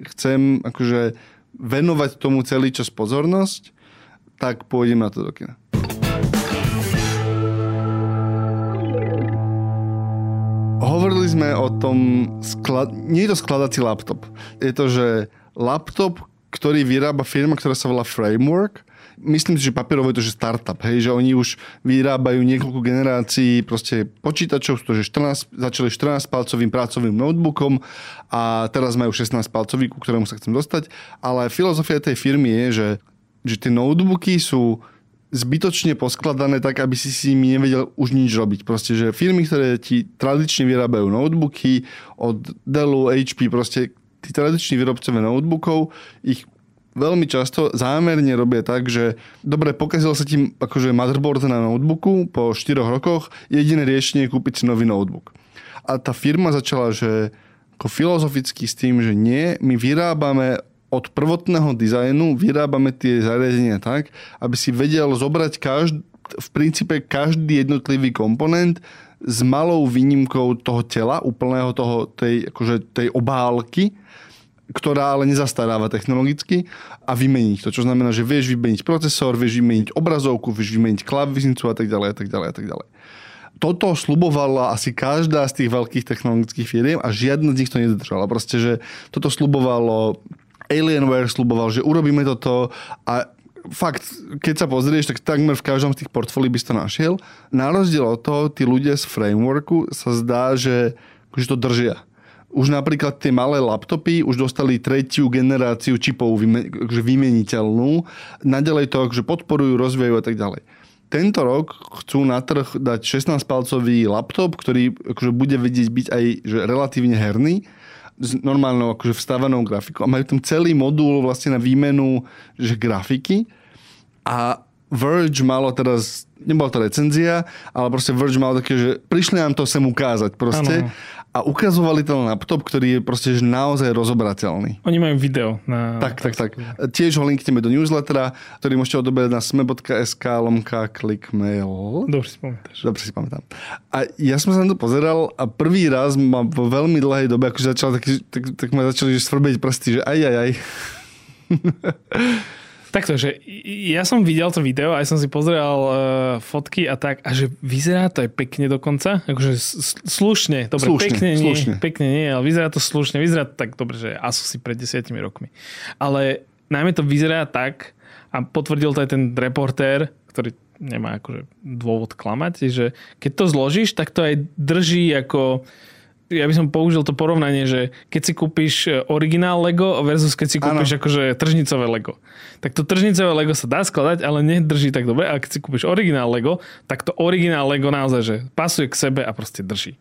akože venovať tomu celý čas pozornosť, tak pôjdem na to do kina. Hovorili sme o tom, sklad... nie je to skladací laptop. Je to, že laptop, ktorý vyrába firma, ktorá sa volá Framework. Myslím si, že papierovo je to, že startup, hej, že oni už vyrábajú niekoľko generácií proste počítačov, to, že 14, začali 14-palcovým pracovým notebookom a teraz majú 16-palcový, ku ktorému sa chcem dostať. Ale filozofia tej firmy je, že, že tie notebooky sú zbytočne poskladané tak, aby si si nimi nevedel už nič robiť. Proste, že firmy, ktoré ti tradične vyrábajú notebooky od Dellu, HP, proste tí tradiční výrobcovia notebookov, ich veľmi často zámerne robia tak, že dobre, pokazil sa ti akože motherboard na notebooku po 4 rokoch, jediné riešenie je kúpiť si nový notebook. A tá firma začala, že ako filozoficky s tým, že nie, my vyrábame od prvotného dizajnu vyrábame tie zariadenia tak, aby si vedel zobrať každ- v princípe každý jednotlivý komponent s malou výnimkou toho tela, úplného toho, tej, akože tej obálky, ktorá ale nezastaráva technologicky a vymeniť to. Čo znamená, že vieš vymeniť procesor, vieš vymeniť obrazovku, vieš vymeniť klávesnicu a tak ďalej a tak ďalej a tak ďalej. Toto slubovala asi každá z tých veľkých technologických firiem a žiadna z nich to nedržala. Proste, že toto slubovalo Alienware sluboval, že urobíme toto a fakt, keď sa pozrieš, tak takmer v každom z tých portfólií by si to našiel. Na rozdiel od toho, tí ľudia z frameworku sa zdá, že, že to držia. Už napríklad tie malé laptopy už dostali tretiu generáciu čipov vymeniteľnú. Naďalej to akože podporujú, rozvíjajú a tak ďalej. Tento rok chcú na trh dať 16-palcový laptop, ktorý akože bude vedieť byť aj že relatívne herný s normálnou akože vstávanou grafikou. A majú tam celý modul vlastne na výmenu že grafiky. A Verge malo teraz, nebola to recenzia, ale proste Verge malo také, že prišli nám to sem ukázať proste. Ano. A ukazovali ten laptop, ktorý je proste že naozaj rozobrateľný. Oni majú video na... Tak, tak, tak. Tiež ho linkneme do newslettera, ktorý môžete odoberať na sme.sk lomka clickmail. Dobre si pamätáš. Dobre si pamätám. A ja som sa na to pozeral a prvý raz ma po veľmi dlhej dobe, akože začal taký, tak, tak ma začali že svrbeť prsty, že aj, aj, aj. Takto, že ja som videl to video, aj som si pozrel uh, fotky a tak, a že vyzerá to aj pekne dokonca, akože slušne, dobre, Slušne, pekne, nie, slušne. pekne nie, ale vyzerá to slušne, vyzerá to tak dobre, že Asus si pred desiatimi rokmi. Ale najmä to vyzerá tak, a potvrdil to aj ten reportér, ktorý nemá akože dôvod klamať, že keď to zložíš, tak to aj drží ako ja by som použil to porovnanie, že keď si kúpiš e, originál Lego versus keď si kúpiš akože tržnicové Lego. Tak to tržnicové Lego sa dá skladať, ale nedrží tak dobre. A keď si kúpiš originál Lego, tak to originál Lego naozaj, že pasuje k sebe a proste drží.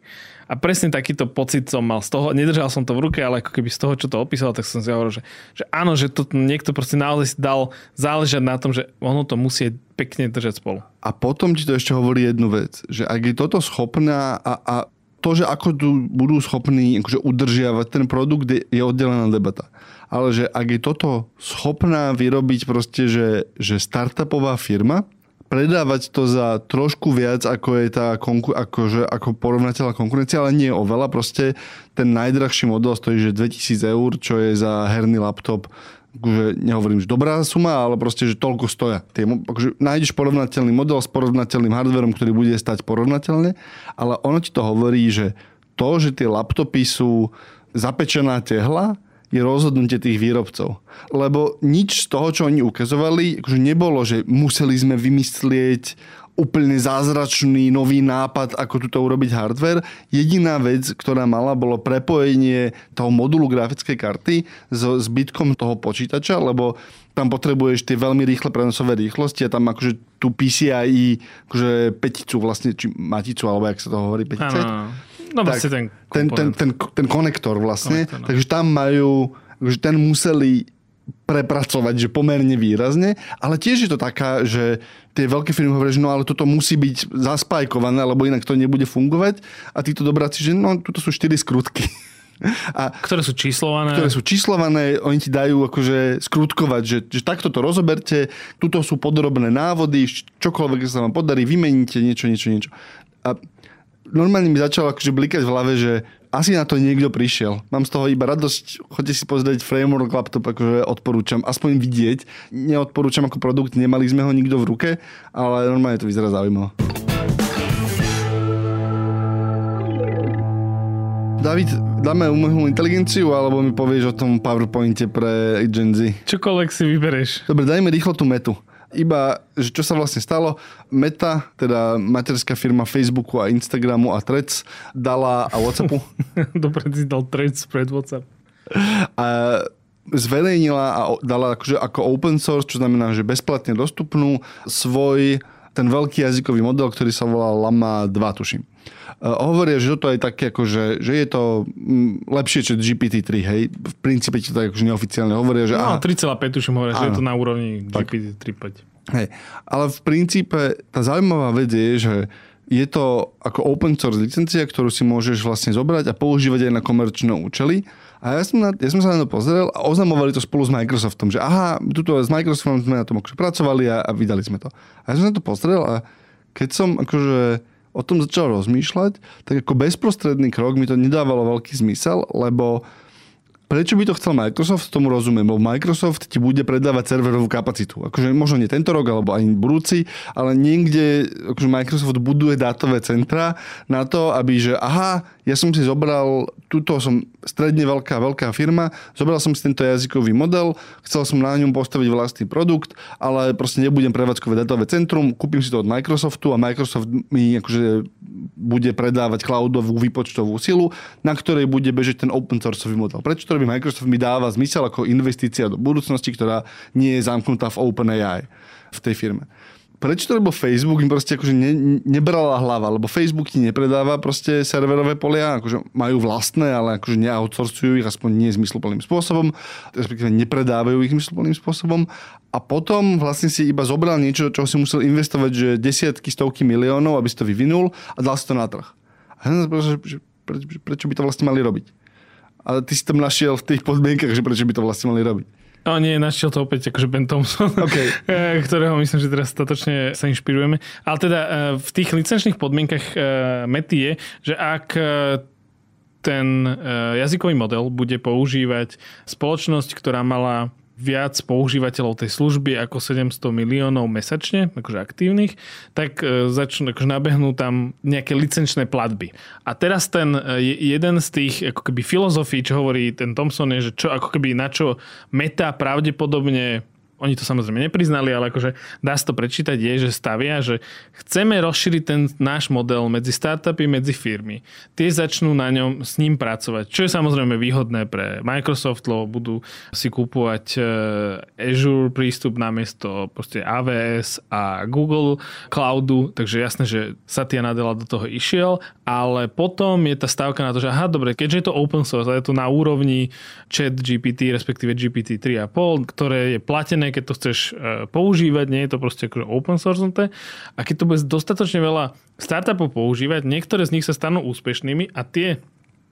A presne takýto pocit som mal z toho. Nedržal som to v ruke, ale ako keby z toho, čo to opísal, tak som si hovoril, že, že áno, že to niekto proste naozaj si dal záležať na tom, že ono to musí pekne držať spolu. A potom ti to ešte hovorí jednu vec, že ak je toto schopná a, a to, že ako tu budú schopní akože udržiavať ten produkt, je, oddelená debata. Ale že ak je toto schopná vyrobiť proste, že, že startupová firma, predávať to za trošku viac, ako je tá konku- akože, ako porovnateľná konkurencia, ale nie oveľa. Proste ten najdrahší model stojí, že 2000 eur, čo je za herný laptop akože nehovorím, že dobrá suma, ale proste, že toľko stoja. Tie, akože nájdeš porovnateľný model s porovnateľným hardverom, ktorý bude stať porovnateľne, ale ono ti to hovorí, že to, že tie laptopy sú zapečená tehla, je rozhodnutie tých výrobcov. Lebo nič z toho, čo oni ukazovali, akože nebolo, že museli sme vymyslieť úplne zázračný nový nápad, ako tuto urobiť hardware. Jediná vec, ktorá mala, bolo prepojenie toho modulu grafickej karty so zbytkom toho počítača, lebo tam potrebuješ tie veľmi rýchle prenosové rýchlosti a tam akože tú PCIe, akože peticu vlastne, či maticu, alebo jak sa to hovorí, petice. Áno. No vlastne ten, ten, ten, ten, ten konektor vlastne. Konektor, no. Takže tam majú, že ten museli prepracovať, že pomerne výrazne, ale tiež je to taká, že tie veľké firmy hovoria, že no ale toto musí byť zaspajkované, lebo inak to nebude fungovať a títo dobráci, že no tuto sú štyri skrutky. A, ktoré sú číslované. Ktoré sú číslované, oni ti dajú akože skrutkovať, že, že takto to rozoberte, tuto sú podrobné návody, čokoľvek sa vám podarí, vymeníte niečo, niečo, niečo. A normálne mi začalo akože blikať v hlave, že asi na to niekto prišiel. Mám z toho iba radosť. Choďte si pozrieť framework laptop, akože odporúčam. Aspoň vidieť. Neodporúčam ako produkt, nemali sme ho nikto v ruke, ale normálne to vyzerá zaujímavé. David, dáme umelú inteligenciu, alebo mi povieš o tom PowerPointe pre Gen Z? Čokoľvek si vybereš. Dobre, dajme rýchlo tú metu iba, že čo sa vlastne stalo. Meta, teda materská firma Facebooku a Instagramu a Threads dala a Whatsappu. Dobre, si dal Threads pred WhatsApp. A zverejnila a dala akože ako open source, čo znamená, že bezplatne dostupnú svoj ten veľký jazykový model, ktorý sa volá Lama 2, tuším. Uh, hovoria, že toto je také že, že je to mm, lepšie, čo GPT-3, hej. V princípe ti to tak akože neoficiálne hovoria, že... No, 3,5 tuším hovoria, že je to na úrovni GPT-3.5. Hej. Ale v princípe tá zaujímavá vec je, že je to ako open source licencia, ktorú si môžeš vlastne zobrať a používať aj na komerčné účely. A ja som, na, ja som sa na to pozrel a oznamovali to spolu s Microsoftom, že aha, tuto s Microsoftom sme na tom akože pracovali a, a vydali sme to. A ja som na to pozrel a keď som akože o tom začal rozmýšľať, tak ako bezprostredný krok mi to nedávalo veľký zmysel, lebo Prečo by to chcel Microsoft, tomu rozumiem, lebo Microsoft ti bude predávať serverovú kapacitu. Akože možno nie tento rok, alebo ani budúci, ale niekde akože Microsoft buduje dátové centra na to, aby že aha, ja som si zobral, tuto som stredne veľká, veľká firma, zobral som si tento jazykový model, chcel som na ňom postaviť vlastný produkt, ale proste nebudem prevádzkovať datové centrum, kúpim si to od Microsoftu a Microsoft mi akože bude predávať cloudovú výpočtovú silu, na ktorej bude bežať ten open sourceový model. Prečo to robí Microsoft mi dáva zmysel ako investícia do budúcnosti, ktorá nie je zamknutá v OpenAI v tej firme prečo to robil Facebook, im proste akože ne, nebrala hlava, lebo Facebook ti nepredáva proste serverové polia, akože majú vlastné, ale akože neoutsourcujú ich, aspoň nie zmysluplným spôsobom, respektíve nepredávajú ich zmysluplným spôsobom a potom vlastne si iba zobral niečo, čo si musel investovať, že desiatky, stovky miliónov, aby si to vyvinul a dal si to na trh. A ja že prečo, prečo by to vlastne mali robiť? Ale ty si tam našiel v tých podmienkach, že prečo by to vlastne mali robiť. No nie, našiel to opäť akože Ben Thompson, okay. Eh, ktorého myslím, že teraz statočne sa inšpirujeme. Ale teda eh, v tých licenčných podmienkach eh, Mety je, že ak ten jazykový model bude používať spoločnosť, ktorá mala viac používateľov tej služby ako 700 miliónov mesačne, akože aktívnych, tak e, začnú, akože nabehnú tam nejaké licenčné platby. A teraz ten e, jeden z tých ako keby filozofií, čo hovorí ten Thomson, je, že čo, ako keby na čo meta pravdepodobne oni to samozrejme nepriznali, ale akože dá sa to prečítať, je, že stavia, že chceme rozšíriť ten náš model medzi startupy, medzi firmy. Tie začnú na ňom s ním pracovať, čo je samozrejme výhodné pre Microsoft, lebo budú si kúpovať eh, Azure prístup namiesto proste AWS a Google Cloudu, takže jasné, že Satya Nadella do toho išiel, ale potom je tá stavka na to, že aha, dobre, keďže je to open source a je to na úrovni chat GPT, respektíve GPT 3.5, ktoré je platené keď to chceš e, používať, nie je to proste akože open source. A keď to bude dostatočne veľa startupov používať, niektoré z nich sa stanú úspešnými a tie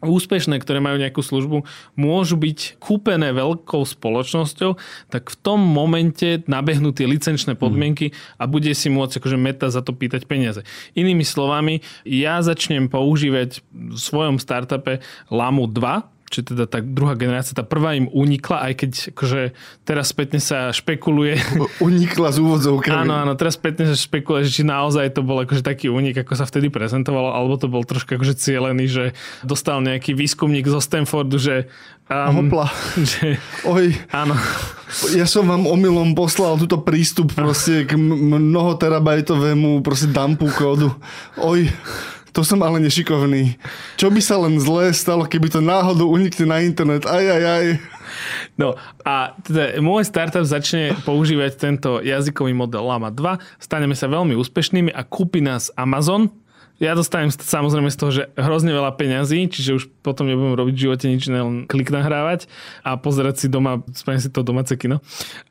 úspešné, ktoré majú nejakú službu, môžu byť kúpené veľkou spoločnosťou, tak v tom momente nabehnú tie licenčné podmienky a bude si môcť akože meta za to pýtať peniaze. Inými slovami, ja začnem používať v svojom startupe Lamu 2, či teda tá druhá generácia, tá prvá im unikla, aj keď akože teraz spätne sa špekuluje. Unikla z úvodzovkami. Áno, áno, teraz spätne sa špekuluje, že či naozaj to bol akože taký únik, ako sa vtedy prezentovalo, alebo to bol trošku akože cielený, že dostal nejaký výskumník zo Stanfordu, že Um, Hopla. Že, Oj. Áno. Ja som vám omylom poslal túto prístup proste k mnoho terabajtovému proste dumpu kódu. Oj to som ale nešikovný. Čo by sa len zlé stalo, keby to náhodou unikne na internet? Aj, aj, aj. No a teda môj startup začne používať tento jazykový model Lama 2, staneme sa veľmi úspešnými a kúpi nás Amazon, ja dostanem samozrejme z toho, že hrozne veľa peňazí, čiže už potom nebudem robiť v živote nič iné, len klik nahrávať a pozerať si doma, spravím si to domáce kino.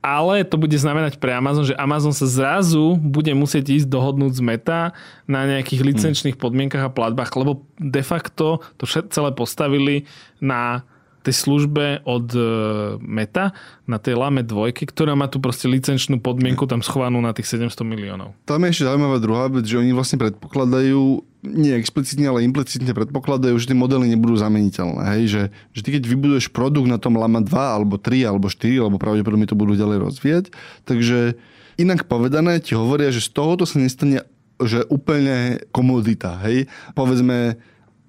Ale to bude znamenať pre Amazon, že Amazon sa zrazu bude musieť ísť dohodnúť z Meta na nejakých hm. licenčných podmienkach a platbách, lebo de facto to celé postavili na tej službe od e, Meta na tej Lame 2, ktorá má tu proste licenčnú podmienku tam schovanú na tých 700 miliónov. Tam je ešte zaujímavá druhá vec, že oni vlastne predpokladajú, nie explicitne, ale implicitne predpokladajú, že tie modely nebudú zameniteľné. Hej? Že, že ty keď vybuduješ produkt na tom Lama 2, alebo 3, alebo 4, alebo pravdepodobne to budú ďalej rozvíjať, takže inak povedané ti hovoria, že z tohoto sa nestane že úplne komodita. Hej? Povedzme,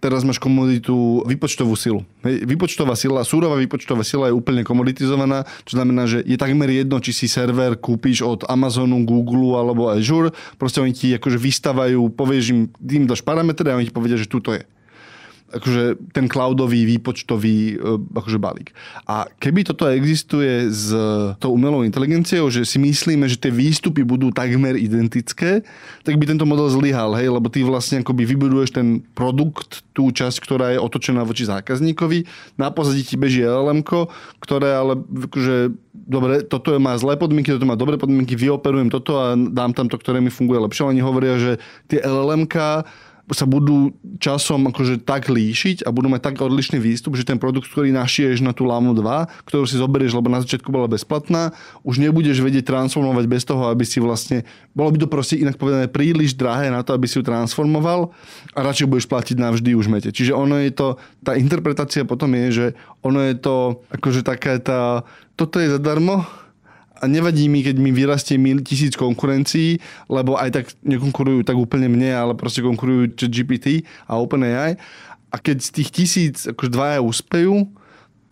teraz máš komoditu výpočtovú silu. Hej, výpočtová sila, súrová výpočtová sila je úplne komoditizovaná, čo znamená, že je takmer jedno, či si server kúpiš od Amazonu, Google alebo Azure, proste oni ti akože vystavajú, povieš im, tým dáš parametre a oni ti povedia, že tuto je akože ten cloudový výpočtový e, akože balík. A keby toto existuje s tou umelou inteligenciou, že si myslíme, že tie výstupy budú takmer identické, tak by tento model zlyhal, hej, lebo ty vlastne akoby vybuduješ ten produkt, tú časť, ktorá je otočená voči zákazníkovi, na pozadí ti beží llm ktoré ale akože, dobre, toto má zlé podmienky, toto má dobré podmienky, vyoperujem toto a dám tam to, ktoré mi funguje lepšie. Oni hovoria, že tie llm sa budú časom akože tak líšiť a budú mať tak odlišný výstup, že ten produkt, ktorý našieš na tú Lamu 2, ktorú si zoberieš, lebo na začiatku bola bezplatná, už nebudeš vedieť transformovať bez toho, aby si vlastne, bolo by to proste inak povedané príliš drahé na to, aby si ju transformoval a radšej budeš platiť navždy už mete. Čiže ono je to, tá interpretácia potom je, že ono je to akože taká tá, toto je zadarmo, a nevadí mi, keď mi vyrastie mil, tisíc konkurencií, lebo aj tak nekonkurujú tak úplne mne, ale proste konkurujú GPT a OpenAI. A keď z tých tisíc akože dvaja úspejú,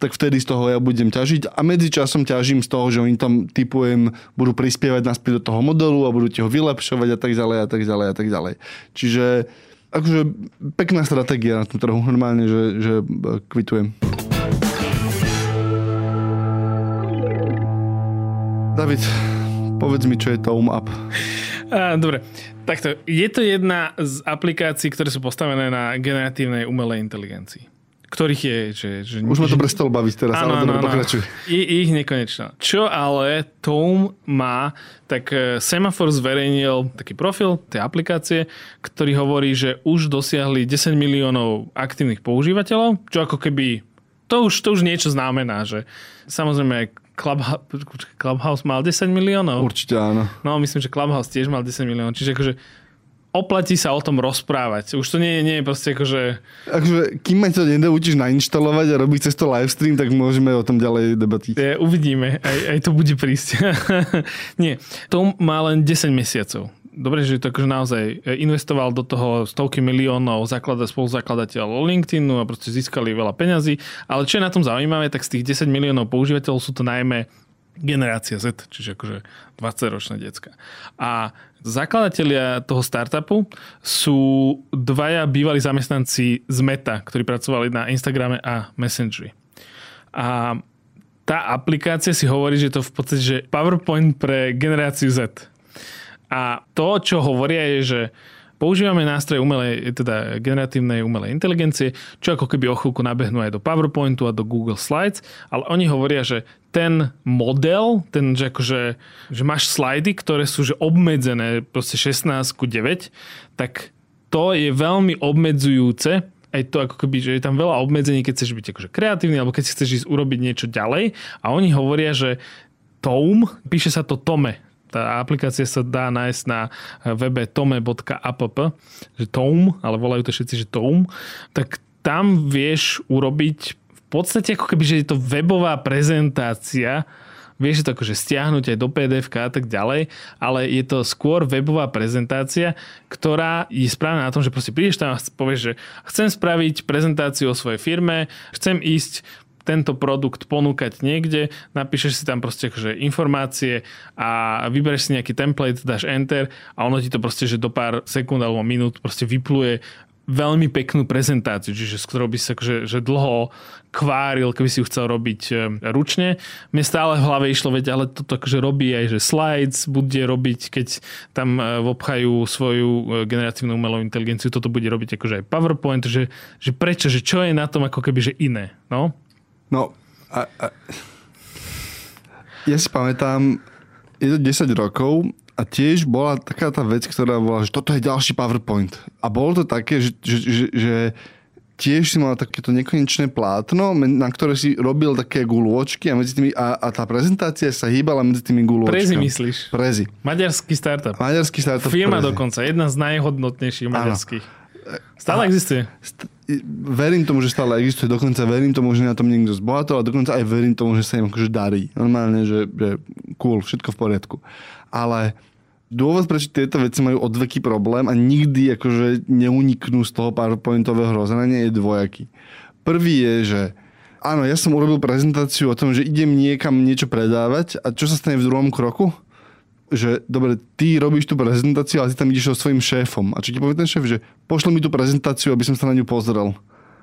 tak vtedy z toho ja budem ťažiť a medzičasom ťažím z toho, že oni tam typujem, budú prispievať naspäť do toho modelu a budú ti ho vylepšovať a tak ďalej a tak ďalej a tak ďalej. Čiže akože pekná stratégia na tom trhu, normálne, že, že kvitujem. David, povedz mi, čo je Tome Up. Dobre, takto. Je to jedna z aplikácií, ktoré sú postavené na generatívnej umelej inteligencii ktorých je... Že, že, Už ma to prestalo baviť teraz, áno, ale dobre, pokračuj. Ich nekonečno. Čo ale Tome má, tak e, Semafor zverejnil taký profil tej aplikácie, ktorý hovorí, že už dosiahli 10 miliónov aktívnych používateľov, čo ako keby to už, to už niečo znamená, že samozrejme Clubhouse, Clubhouse mal 10 miliónov. Určite áno. No, myslím, že Clubhouse tiež mal 10 miliónov. Čiže akože oplatí sa o tom rozprávať. Už to nie je, nie je proste akože... Akože, kým ma to nedoučíš nainštalovať a robiť cez to livestream, tak môžeme o tom ďalej debatiť. Je, uvidíme, aj, aj to bude prísť. nie, to má len 10 mesiacov dobre, že to akože naozaj e, investoval do toho stovky miliónov zaklada, spoluzakladateľov LinkedInu a proste získali veľa peňazí. Ale čo je na tom zaujímavé, tak z tých 10 miliónov používateľov sú to najmä generácia Z, čiže akože 20-ročné decka. A zakladatelia toho startupu sú dvaja bývalí zamestnanci z Meta, ktorí pracovali na Instagrame a Messengeri. A tá aplikácia si hovorí, že to v podstate že PowerPoint pre generáciu Z. A to, čo hovoria, je, že používame nástroje umelej, teda generatívnej umelej inteligencie, čo ako keby o chvíľku nabehnú aj do PowerPointu a do Google Slides, ale oni hovoria, že ten model, ten, že akože, že máš slajdy, ktoré sú že obmedzené proste 16 ku 9, tak to je veľmi obmedzujúce aj to ako keby, že je tam veľa obmedzení, keď chceš byť akože kreatívny, alebo keď si chceš ísť urobiť niečo ďalej. A oni hovoria, že Tome, píše sa to Tome, tá aplikácia sa dá nájsť na webe tome.app, že Tome, ale volajú to všetci, že Tome, tak tam vieš urobiť v podstate ako keby, že je to webová prezentácia. Vieš to akože stiahnuť aj do pdf a tak ďalej, ale je to skôr webová prezentácia, ktorá je správna na tom, že proste prídeš tam a povieš, že chcem spraviť prezentáciu o svojej firme, chcem ísť tento produkt ponúkať niekde, napíšeš si tam proste akože informácie a vybereš si nejaký template, dáš enter a ono ti to proste, že do pár sekúnd alebo minút proste vypluje veľmi peknú prezentáciu, čiže s ktorou by sa akože, že dlho kváril, keby si ju chcel robiť e, ručne. Mne stále v hlave išlo, veď ale toto akože robí aj, že slides bude robiť, keď tam e, obchajú svoju e, generatívnu umelú inteligenciu, toto bude robiť akože aj PowerPoint, že, že prečo, že čo je na tom ako keby, že iné, no? No, a, a... ja si pamätám, je to 10 rokov a tiež bola taká tá vec, ktorá bola, že toto je ďalší PowerPoint. A bolo to také, že, že, že, že tiež si mal takéto nekonečné plátno, na ktoré si robil také gulôčky a, medzi tými, a, a tá prezentácia sa hýbala medzi tými gulôčkami. Prezi myslíš? Prezi. Maďarský startup. Maďarský startup. Firma Prezi. dokonca, jedna z najhodnotnejších maďarských. Stále existuje. St- verím tomu, že stále existuje, dokonca verím tomu, že na tom niekto zbohatol a dokonca aj verím tomu, že sa im akože darí. Normálne, že, že cool, všetko v poriadku. Ale dôvod, prečo tieto veci majú odveky problém a nikdy akože neuniknú z toho PowerPointového rozhrania je dvojaký. Prvý je, že áno, ja som urobil prezentáciu o tom, že idem niekam niečo predávať a čo sa stane v druhom kroku? Že dobre, ty robíš tú prezentáciu, ale ty tam ideš so svojím šéfom. A čo ti povie ten šéf, že pošle mi tú prezentáciu, aby som sa na ňu pozrel.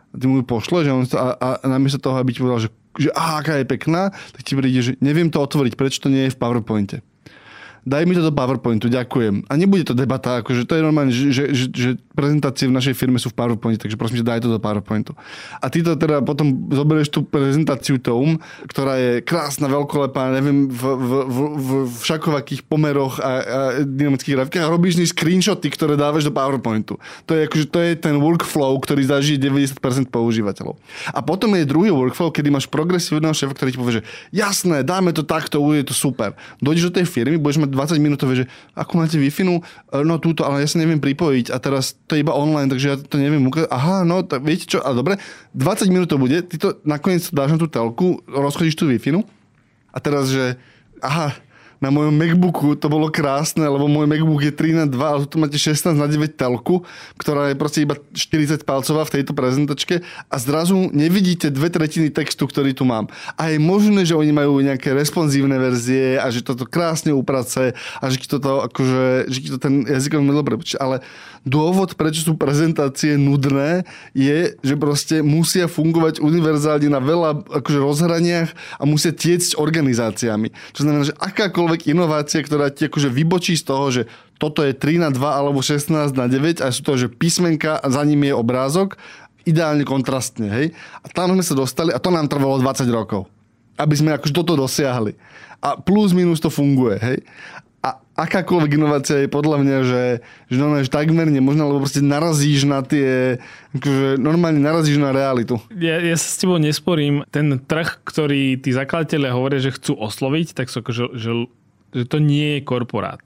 A ty mu ju pošle, že on to, a, a namiesto toho, aby ti povedal, že, že aká je pekná, tak ti príde, že neviem to otvoriť, prečo to nie je v PowerPointe daj mi to do PowerPointu, ďakujem. A nebude to debata, akože to je normálne, že, že, že, že prezentácie v našej firme sú v PowerPointe, takže prosím, že daj to do PowerPointu. A ty to teda potom zoberieš tú prezentáciu Tom, ktorá je krásna, veľkolepá, neviem, v, v, v, v všakovakých pomeroch a, a dynamických grafikách a robíš z screenshoty, ktoré dávaš do PowerPointu. To je, akože, to je ten workflow, ktorý zažije 90% používateľov. A potom je druhý workflow, kedy máš progresívneho šéfa, ktorý ti povie, že jasné, dáme to takto, bude to super. Dojdeš do tej firmy, budeš mať 20 minútové, že ako máte wi no, no túto, ale ja sa neviem pripojiť a teraz to je iba online, takže ja to neviem ukázať. Aha, no, tak viete čo, ale dobre, 20 minút to bude, ty to nakoniec dáš na tú telku, rozchodíš tú wi a teraz, že aha, na mojom MacBooku to bolo krásne, lebo môj MacBook je 3 na 2, ale tu máte 16 na 9 telku, ktorá je proste iba 40 palcová v tejto prezentačke a zrazu nevidíte dve tretiny textu, ktorý tu mám. A je možné, že oni majú nejaké responsívne verzie a že toto krásne uprace a že toto akože, že to ten jazyk veľmi dobre ale dôvod, prečo sú prezentácie nudné, je, že proste musia fungovať univerzálne na veľa akože rozhraniach a musia tiecť organizáciami. Čo znamená, že akákoľvek akákoľvek inovácia, ktorá ti akože vybočí z toho, že toto je 3 na 2 alebo 16 na 9 a sú to, že písmenka a za ním je obrázok, ideálne kontrastne, hej. A tam sme sa dostali a to nám trvalo 20 rokov, aby sme akože toto dosiahli. A plus minus to funguje, hej a akákoľvek inovácia je podľa mňa, že, že, normálne, že takmer nemožná, lebo proste narazíš na tie, akože normálne narazíš na realitu. Ja, ja sa s tebou nesporím. Ten trh, ktorý tí zakladatelia hovoria, že chcú osloviť, tak sú akože, že, že to nie je korporát.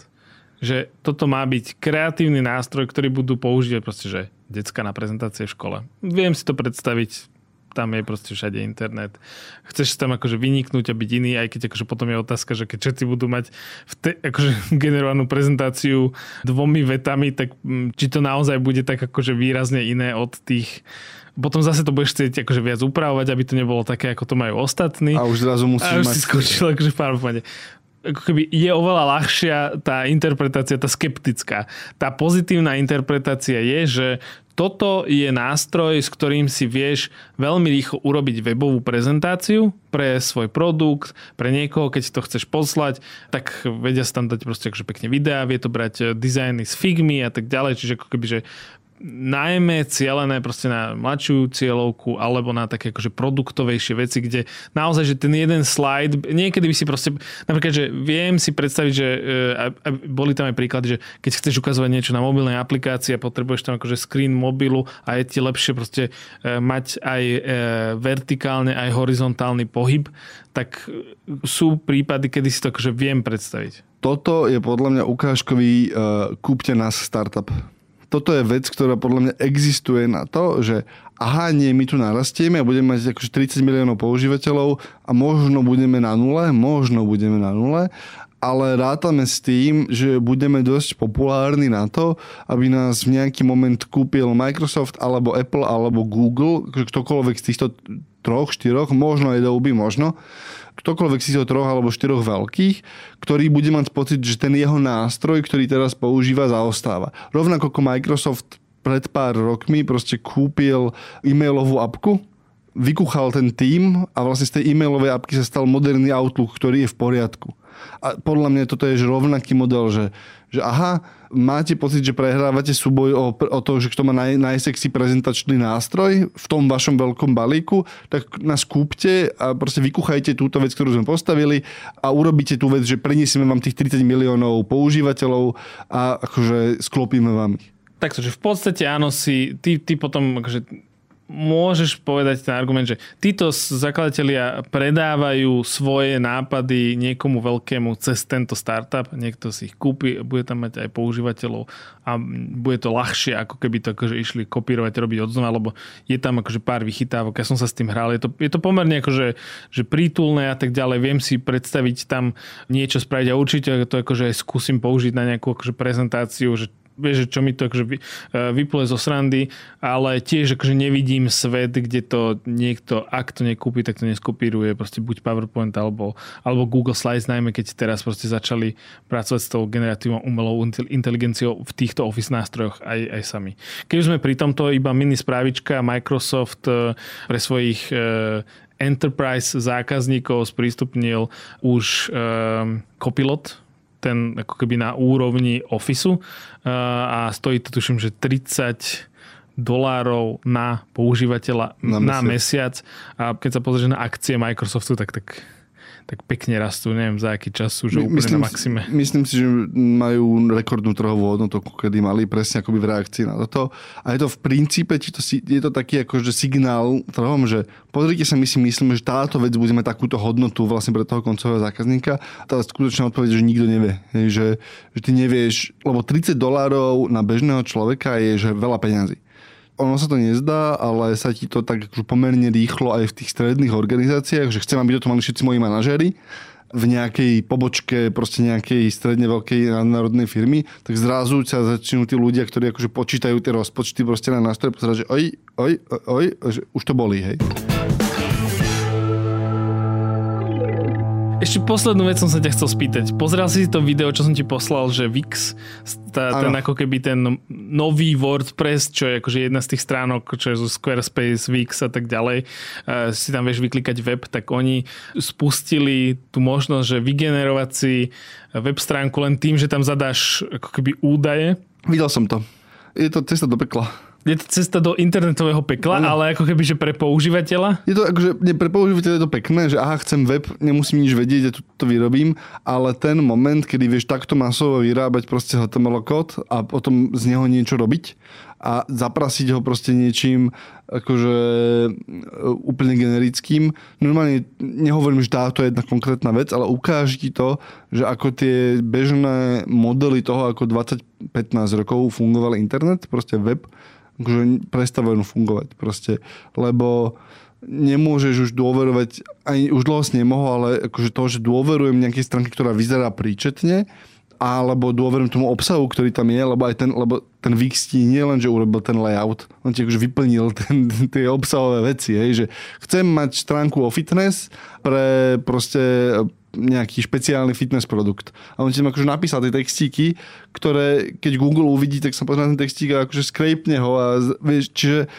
Že toto má byť kreatívny nástroj, ktorý budú používať proste, že decka na prezentácie v škole. Viem si to predstaviť, tam je proste všade internet. Chceš tam akože vyniknúť a byť iný, aj keď akože potom je otázka, že keď všetci budú mať v te, akože generovanú prezentáciu dvomi vetami, tak mm, či to naozaj bude tak akože výrazne iné od tých potom zase to budeš chcieť akože viac upravovať, aby to nebolo také, ako to majú ostatní. A už zrazu musíš a už mať... si skočil akože v PowerPointe ako keby je oveľa ľahšia tá interpretácia, tá skeptická. Tá pozitívna interpretácia je, že toto je nástroj, s ktorým si vieš veľmi rýchlo urobiť webovú prezentáciu pre svoj produkt, pre niekoho, keď to chceš poslať, tak vedia sa tam dať proste akože pekne videá, vie to brať dizajny z Figmy a tak ďalej, čiže ako keby, že najmä cieľené proste na mladšiu cieľovku alebo na také akože produktovejšie veci, kde naozaj, že ten jeden slide, niekedy by si proste, napríklad, že viem si predstaviť, že a, a boli tam aj príklady, že keď chceš ukazovať niečo na mobilnej aplikácii a potrebuješ tam akože screen mobilu a je ti lepšie proste e, mať aj e, vertikálne, aj horizontálny pohyb, tak sú prípady, kedy si to akože viem predstaviť. Toto je podľa mňa ukážkový uh, kúpte nás startup toto je vec, ktorá podľa mňa existuje na to, že aha, nie, my tu narastieme a budeme mať akože 30 miliónov používateľov a možno budeme na nule, možno budeme na nule, ale rátame s tým, že budeme dosť populárni na to, aby nás v nejaký moment kúpil Microsoft alebo Apple alebo Google, ktokoľvek z týchto troch, štyroch, možno Adobe, možno ktokoľvek si zo troch alebo štyroch veľkých, ktorý bude mať pocit, že ten jeho nástroj, ktorý teraz používa, zaostáva. Rovnako ako Microsoft pred pár rokmi proste kúpil e-mailovú apku, vykúchal ten tým a vlastne z tej e-mailovej apky sa stal moderný Outlook, ktorý je v poriadku. A podľa mňa toto je že rovnaký model, že, že aha, máte pocit, že prehrávate súboj o, o to, že kto má naj, najsexy prezentačný nástroj v tom vašom veľkom balíku, tak nás kúpte a proste vykúchajte túto vec, ktorú sme postavili a urobíte tú vec, že preniesieme vám tých 30 miliónov používateľov a akože sklopíme vám ich. Takže v podstate áno si, ty, ty potom akože môžeš povedať ten argument, že títo zakladatelia predávajú svoje nápady niekomu veľkému cez tento startup, niekto si ich kúpi, bude tam mať aj používateľov a bude to ľahšie, ako keby to akože išli kopírovať, robiť od znova, lebo je tam akože pár vychytávok, ja som sa s tým hral, je to, je to pomerne akože že prítulné a tak ďalej, viem si predstaviť tam niečo spraviť a určite to akože aj skúsim použiť na nejakú akože prezentáciu, že vieš, čo mi to akože vy, e, vypluje zo srandy, ale tiež akože nevidím svet, kde to niekto, ak to nekúpi, tak to neskopíruje, proste buď PowerPoint alebo, alebo Google Slides, najmä keď teraz proste začali pracovať s tou generatívnou umelou inteligenciou v týchto Office nástrojoch aj, aj sami. Keď už sme pri tomto iba mini správička, Microsoft e, pre svojich e, enterprise zákazníkov sprístupnil už um, Copilot, ten ako keby na úrovni Officeu a stojí to tuším, že 30 dolárov na používateľa na mesiac. na mesiac. A keď sa pozrieš na akcie Microsoftu, tak, tak tak pekne rastú, neviem za aký čas sú, že úplne myslím, na maxime. Myslím si, že majú rekordnú trhovú hodnotu, kedy mali presne akoby v reakcii na toto. A je to v princípe, či to, je to taký akože signál trhom, že pozrite sa, my si myslíme, že táto vec bude mať takúto hodnotu vlastne pre toho koncového zákazníka. Tá skutočná odpoveď, že nikto nevie. Že, že ty nevieš, lebo 30 dolárov na bežného človeka je že veľa peňazí ono sa to nezdá, ale sa ti to tak akože pomerne rýchlo aj v tých stredných organizáciách, že chcem, aby to mali všetci moji manažéri v nejakej pobočke proste nejakej stredne veľkej národnej firmy, tak zrazu sa začnú tí ľudia, ktorí akože počítajú tie rozpočty proste na nástroje, pozerať, že oj, oj, oj, oj, že už to bolí, hej. Ešte poslednú vec som sa ťa chcel spýtať. Pozrel si to video, čo som ti poslal, že Wix, tá, ten ako keby ten nový WordPress, čo je akože jedna z tých stránok, čo je zo Squarespace, Wix a tak ďalej, uh, si tam vieš vyklikať web, tak oni spustili tú možnosť, že vygenerovať si web stránku len tým, že tam zadáš ako keby údaje. Videl som to. Je to cesta do pekla je to cesta do internetového pekla, ano. ale ako keby, že pre používateľa? Je to akože, nie, pre používateľa je to pekné, že aha, chcem web, nemusím nič vedieť, ja to, to vyrobím, ale ten moment, kedy vieš takto masovo vyrábať proste HTML kód a potom z neho niečo robiť a zaprasiť ho proste niečím akože e, úplne generickým. Normálne nehovorím, že táto je jedna konkrétna vec, ale ukáži ti to, že ako tie bežné modely toho, ako 20-15 rokov fungoval internet, proste web, akože prestávajú fungovať proste, lebo nemôžeš už dôverovať, ani už dlho si nemohol, ale akože to, že dôverujem nejakej stránke, ktorá vyzerá príčetne, alebo dôverujem tomu obsahu, ktorý tam je, lebo aj ten, lebo ten Wix ti nie len, že urobil ten layout, on ti akože vyplnil ten, tie obsahové veci, hej, že chcem mať stránku o fitness pre proste nejaký špeciálny fitness produkt. A on ti tam akože napísal tie textíky, ktoré keď Google uvidí, tak sa pozrie na ten textík a akože skrejpne ho a vieš, čiže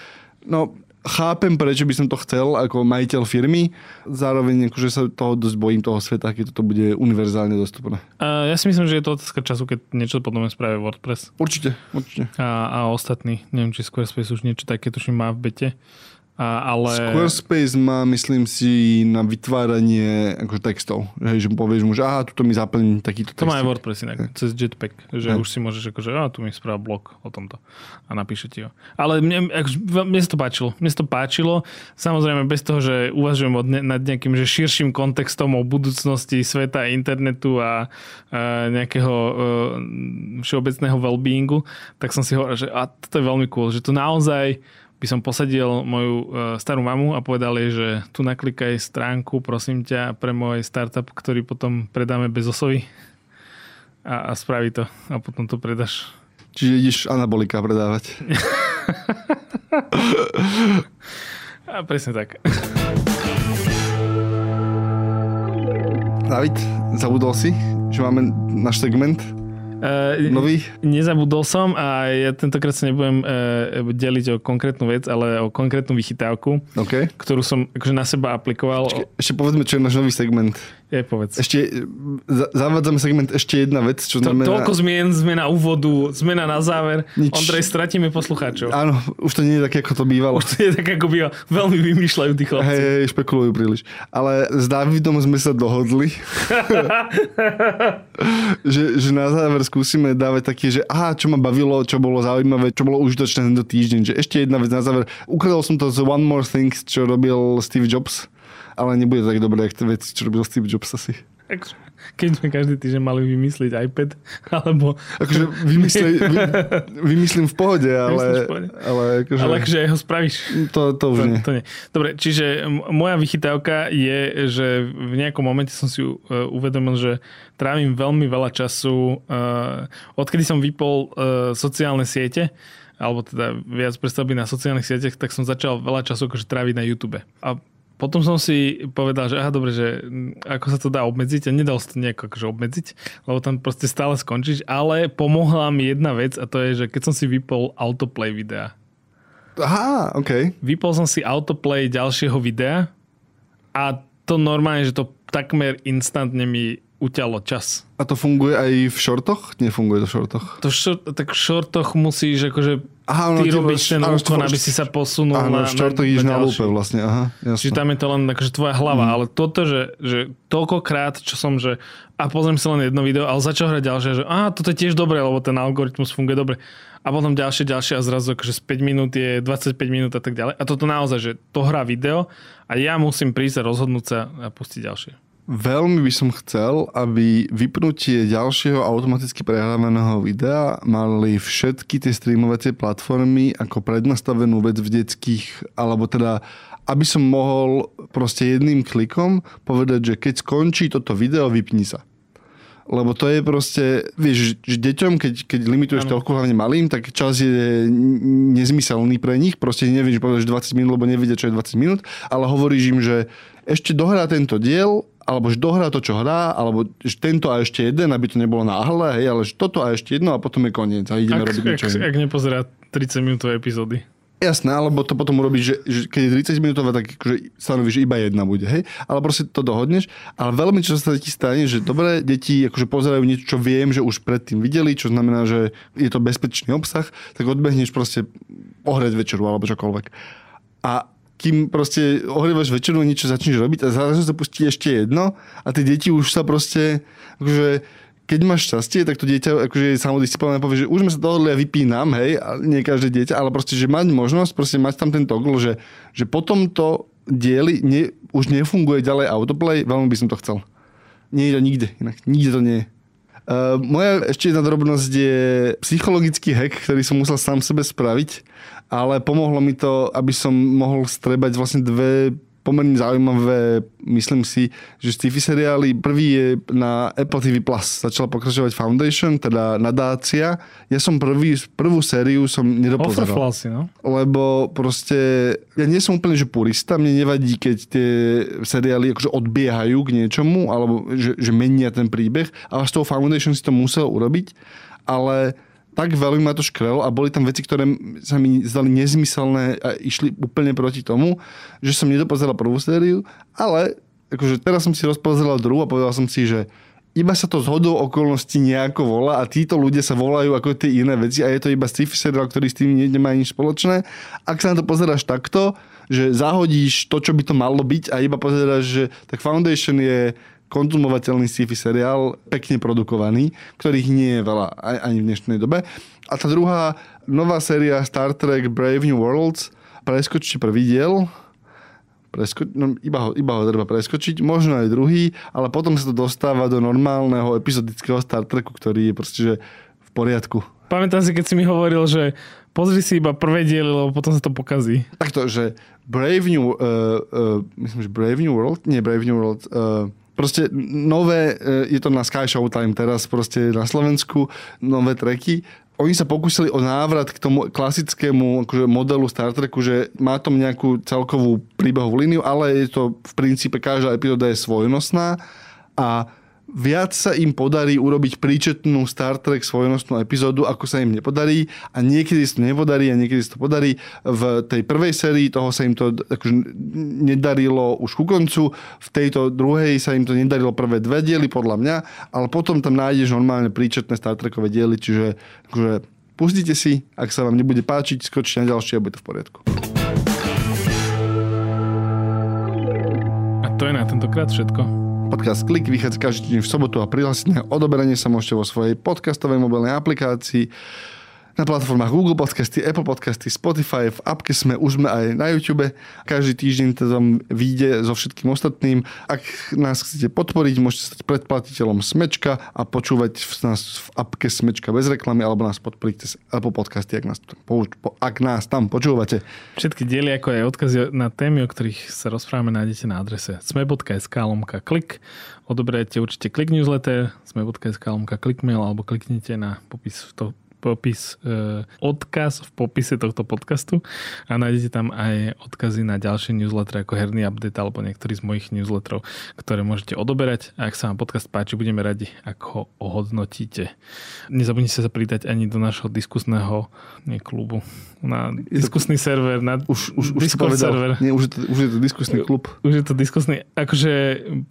no chápem, prečo by som to chcel ako majiteľ firmy, zároveň akože sa toho dosť bojím toho sveta, keď toto bude univerzálne dostupné. Uh, ja si myslím, že je to otázka času, keď niečo potom spravia WordPress. Určite, určite. A, a ostatní, neviem, či Squarespace už niečo také tuším má v bete. A, ale... Squarespace má, myslím si, na vytváranie ako textov. Hej, že povieš mu, že aha, tuto mi zaplň takýto text. To má aj WordPress inak, okay. cez Jetpack, že okay. už si môžeš akože, a tu mi správ blog o tomto a napíše ti ho. Ale mne, akože, mne sa to páčilo. Mne sa to páčilo, samozrejme bez toho, že uvažujem od, nad nejakým že širším kontextom o budúcnosti sveta, internetu a, a nejakého uh, všeobecného wellbeingu, tak som si hovoril, že a toto je veľmi cool, že to naozaj by som posadil moju uh, starú mamu a povedal jej, že tu naklikaj stránku, prosím ťa, pre môj startup, ktorý potom predáme bez osovy a, a spraví to a potom to predáš. Čiže ideš anabolika predávať. a presne tak. David, zabudol si, že máme náš segment? Uh, Nový? Nezabudol som a ja tentokrát sa nebudem uh, deliť o konkrétnu vec, ale o konkrétnu vychytávku, okay. ktorú som akože na seba aplikoval. Ešte, ešte povedzme, čo je náš nový segment. Je, povedz. Ešte, zavádzame segment ešte jedna vec, čo to, znamená... Toľko zmien, zmena úvodu, zmena na záver. Nič... Ondrej, stratíme poslucháčov. Áno, už to nie je také, ako to bývalo. Už to nie je také, ako býva. Veľmi vymýšľajú tí chlapci. Hej, hej, špekulujú príliš. Ale s Davidom sme sa dohodli, že, že na záver skúsime dávať také, že aha, čo ma bavilo, čo bolo zaujímavé, čo bolo užitočné tento týždeň. Že ešte jedna vec na záver. Ukradol som to z One More Things, čo robil Steve Jobs ale nebude tak dobré, ako veci, čo robil Steve Jobs asi. Keď sme každý týždeň mali vymyslieť iPad, alebo... Akože vymyslej, vy, vymyslím v pohode, ale... V pohode. Ale, akože, ale akože ho spravíš. To, to už to, nie. To nie. Dobre, čiže moja vychytávka je, že v nejakom momente som si uh, uvedomil, že trávim veľmi veľa času, uh, odkedy som vypol uh, sociálne siete, alebo teda viac predstavby na sociálnych sieťach, tak som začal veľa času akože tráviť na YouTube. A potom som si povedal, že aha, dobre, že ako sa to dá obmedziť a nedal sa to nejako akože obmedziť, lebo tam proste stále skončíš, ale pomohla mi jedna vec a to je, že keď som si vypol autoplay videa. Aha, OK. Vypol som si autoplay ďalšieho videa a to normálne, že to takmer instantne mi uťalo čas. A to funguje aj v šortoch? Nefunguje to v šortoch. To šor, tak v šortoch musíš akože Aha, no, ty robíš ten úkon, aby si sa posunul áno, na, v šortoch ideš na, na lúpe vlastne. Aha, jasno. Čiže tam je to len akože tvoja hlava, mm. ale toto, že, že toľkokrát, čo som, že a pozriem si len jedno video, ale začal hrať ďalšie, že a toto je tiež dobré, lebo ten algoritmus funguje dobre. A potom ďalšie, ďalšie a zrazu akože z 5 minút je 25 minút a tak ďalej. A toto naozaj, že to hrá video a ja musím prísť a rozhodnúť sa a pustiť ďalšie. Veľmi by som chcel, aby vypnutie ďalšieho automaticky prehrávaného videa mali všetky tie streamovacie platformy ako prednastavenú vec v detských, alebo teda aby som mohol proste jedným klikom povedať, že keď skončí toto video, vypni sa. Lebo to je proste, vieš, že deťom, keď, keď limituješ toľko hlavne malým, tak čas je nezmyselný pre nich. Proste nevieš povedať, že 20 minút, lebo nevedia, čo je 20 minút, ale hovoríš im, že ešte dohrá tento diel alebo že dohrá to, čo hrá, alebo že tento a ešte jeden, aby to nebolo náhle, hej, ale že toto a ešte jedno a potom je koniec a ideme ak, robiť niečo. Ak, ak nepozerá 30 minútové epizódy. Jasné, alebo to potom urobíš, že, že keď je 30 minútová, tak akože stanovíš, iba jedna bude, hej? Ale proste to dohodneš. Ale veľmi často sa ti stane, že dobré deti akože pozerajú niečo, čo viem, že už predtým videli, čo znamená, že je to bezpečný obsah, tak odbehneš proste ohrieť večeru alebo čokoľvek. A kým proste ohrievaš večeru, niečo začneš robiť a zrazu sa pustí ešte jedno a tie deti už sa proste, akože, keď máš šťastie, tak to dieťa akože je samodisciplinované povie, že už sme sa dohodli a vypínam, hej, a nie každé dieťa, ale proste, že mať možnosť, proste mať tam ten toggle, že, že potom to dieli ne, už nefunguje ďalej autoplay, veľmi by som to chcel. Nie je to nikde, inak nikde to nie je. Uh, moja ešte jedna drobnosť je psychologický hack, ktorý som musel sám sebe spraviť ale pomohlo mi to, aby som mohol strebať vlastne dve pomerne zaujímavé, myslím si, že sci-fi seriály. Prvý je na Apple TV+. Plus. Začala pokračovať Foundation, teda nadácia. Ja som prvý, prvú sériu som nedopozeral. Flasy, no? Lebo proste, ja nie som úplne že purista, mne nevadí, keď tie seriály akože odbiehajú k niečomu, alebo že, že menia ten príbeh, ale s tou Foundation si to musel urobiť. Ale tak veľmi ma to škrelo a boli tam veci, ktoré sa mi zdali nezmyselné a išli úplne proti tomu, že som nedopozeral prvú sériu, ale akože teraz som si rozpozeral druhú a povedal som si, že iba sa to zhodou okolností nejako volá a títo ľudia sa volajú ako tie iné veci a je to iba sci-fi seriál, ktorý s tým nemá nič spoločné. Ak sa na to pozeráš takto, že zahodíš to, čo by to malo byť a iba pozeráš, že tak Foundation je konzumovateľný sci-fi seriál, pekne produkovaný, ktorých nie je veľa ani v dnešnej dobe. A tá druhá nová séria Star Trek Brave New Worlds, preskočte prvý diel, presko- no, iba, ho, iba ho treba preskočiť, možno aj druhý, ale potom sa to dostáva do normálneho epizodického Star Treku, ktorý je proste že v poriadku. Pamätám si, keď si mi hovoril, že pozri si iba prvé diely, lebo potom sa to pokazí. Takto, že Brave New, uh, uh, myslím, že Brave New World, nie Brave New World, uh, proste nové, je to na Sky Showtime teraz proste na Slovensku, nové treky oni sa pokúsili o návrat k tomu klasickému akože modelu Star Treku, že má tom nejakú celkovú príbehovú líniu, ale je to v princípe každá epizóda je svojnosná a viac sa im podarí urobiť príčetnú Star Trek svojnostnú epizódu, ako sa im nepodarí a niekedy sa to nepodarí a niekedy sa to podarí. V tej prvej sérii toho sa im to akože nedarilo už ku koncu, v tejto druhej sa im to nedarilo prvé dve diely podľa mňa, ale potom tam nájdeš normálne príčetné Star Trekové diely, čiže akože pustite si, ak sa vám nebude páčiť, skočte na ďalšie a bude to v poriadku. A to je na tentokrát všetko. Podcast Klik vychádza každý deň v sobotu a prihlásiť na odoberanie sa môžete vo svojej podcastovej mobilnej aplikácii na platformách Google Podcasty, Apple Podcasty, Spotify, v appke sme, už sme aj na YouTube. Každý týždeň to tam vyjde so všetkým ostatným. Ak nás chcete podporiť, môžete stať predplatiteľom Smečka a počúvať nás v appke Smečka bez reklamy, alebo nás podporiť cez Apple Podcasty, ak nás, ak nás tam počúvate. Všetky diely, ako aj odkazy na témy, o ktorých sa rozprávame, nájdete na adrese sme.sk lomka klik. Odoberajte určite klik newsletter, sme.sk lomka klikmail alebo kliknite na popis to, popis, eh, odkaz v popise tohto podcastu a nájdete tam aj odkazy na ďalšie newslettery ako herný update alebo niektorý z mojich newsletterov, ktoré môžete odoberať. A ak sa vám podcast páči, budeme radi, ak ho ohodnotíte. Nezabudnite sa pridať ani do našho diskusného nie, klubu na diskusný server, na už, už, už Discord server. Nie, už je, to, už je to diskusný klub. Už je to diskusný. Akože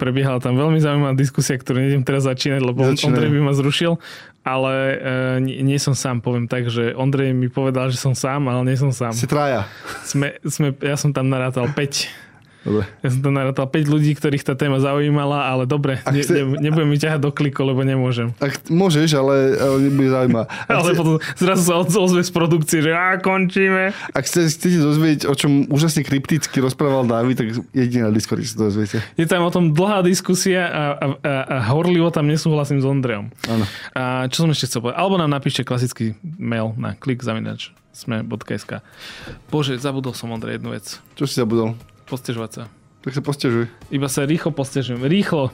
prebiehala tam veľmi zaujímavá diskusia, ktorú nejdem teraz začínať, lebo Začínaj. Ondrej by ma zrušil ale e, nie, nie som sám, poviem tak, že Ondrej mi povedal, že som sám, ale nie som sám. Si traja. Sme, sme, ja som tam narátal 5 Dobre. Ja som tam narátal 5 ľudí, ktorých tá téma zaujímala, ale dobre, ne, chce... ne, nebudem mi ťahať do kliku, lebo nemôžem. Ak môžeš, ale, ale nebude zaujímavá. ale chce... potom zrazu sa ozve z produkcie, že a končíme. Ak chcete, chcete dozvedieť, o čom úžasne krypticky rozprával Dávid, tak jedine na Discord sa dozviete. Je tam o tom dlhá diskusia a, a, a, a horlivo tam nesúhlasím s Ondrejom. Áno. A čo som ešte chcel povedať? Alebo nám napíšte klasický mail na klik zaminač sme.sk. Bože, zabudol som Ondrej jednu vec. Čo si zabudol? Postežovať sa. Tak sa postežuj. Iba sa rýchlo postežujem. Rýchlo.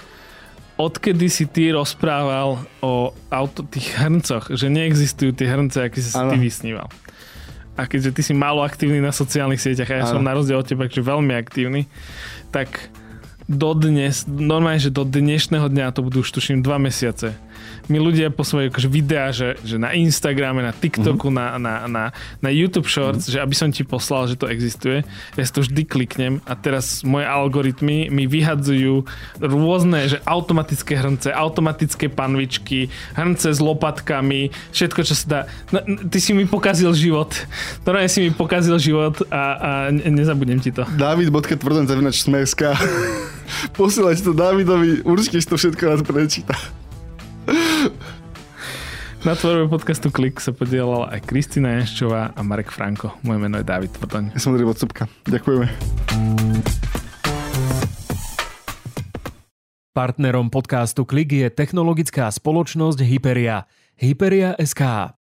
Odkedy si ty rozprával o auto, tých hrncoch, že neexistujú tie hrnce, aký si ano. ty vysníval. A keďže ty si málo aktívny na sociálnych sieťach a ja ano. som na rozdiel od teba, že veľmi aktívny, tak dodnes, normálne, že do dnešného dňa to budú už tuším dva mesiace mi ľudia posúvajú akože videá, že, že na Instagrame, na TikToku, mm-hmm. na, na, na, na YouTube Shorts, mm-hmm. že aby som ti poslal, že to existuje. Ja si to vždy kliknem a teraz moje algoritmy mi vyhadzujú rôzne, že automatické hrnce, automatické panvičky, hrnce s lopatkami, všetko, čo sa dá. No, ty si mi pokazil život. Normálne si mi pokazil život a, a nezabudnem ti to. David.tvrden zavinač smeska. Posielať to Davidovi, určite si to všetko raz prečíta. Na tvorbe podcastu Klik sa podielala aj Kristina Janščová a Marek Franko. Moje meno je David Tvrdoň. Ja som Andrej Vocupka. Ďakujeme. Partnerom podcastu Klik je technologická spoločnosť Hyperia. Hyperia SK.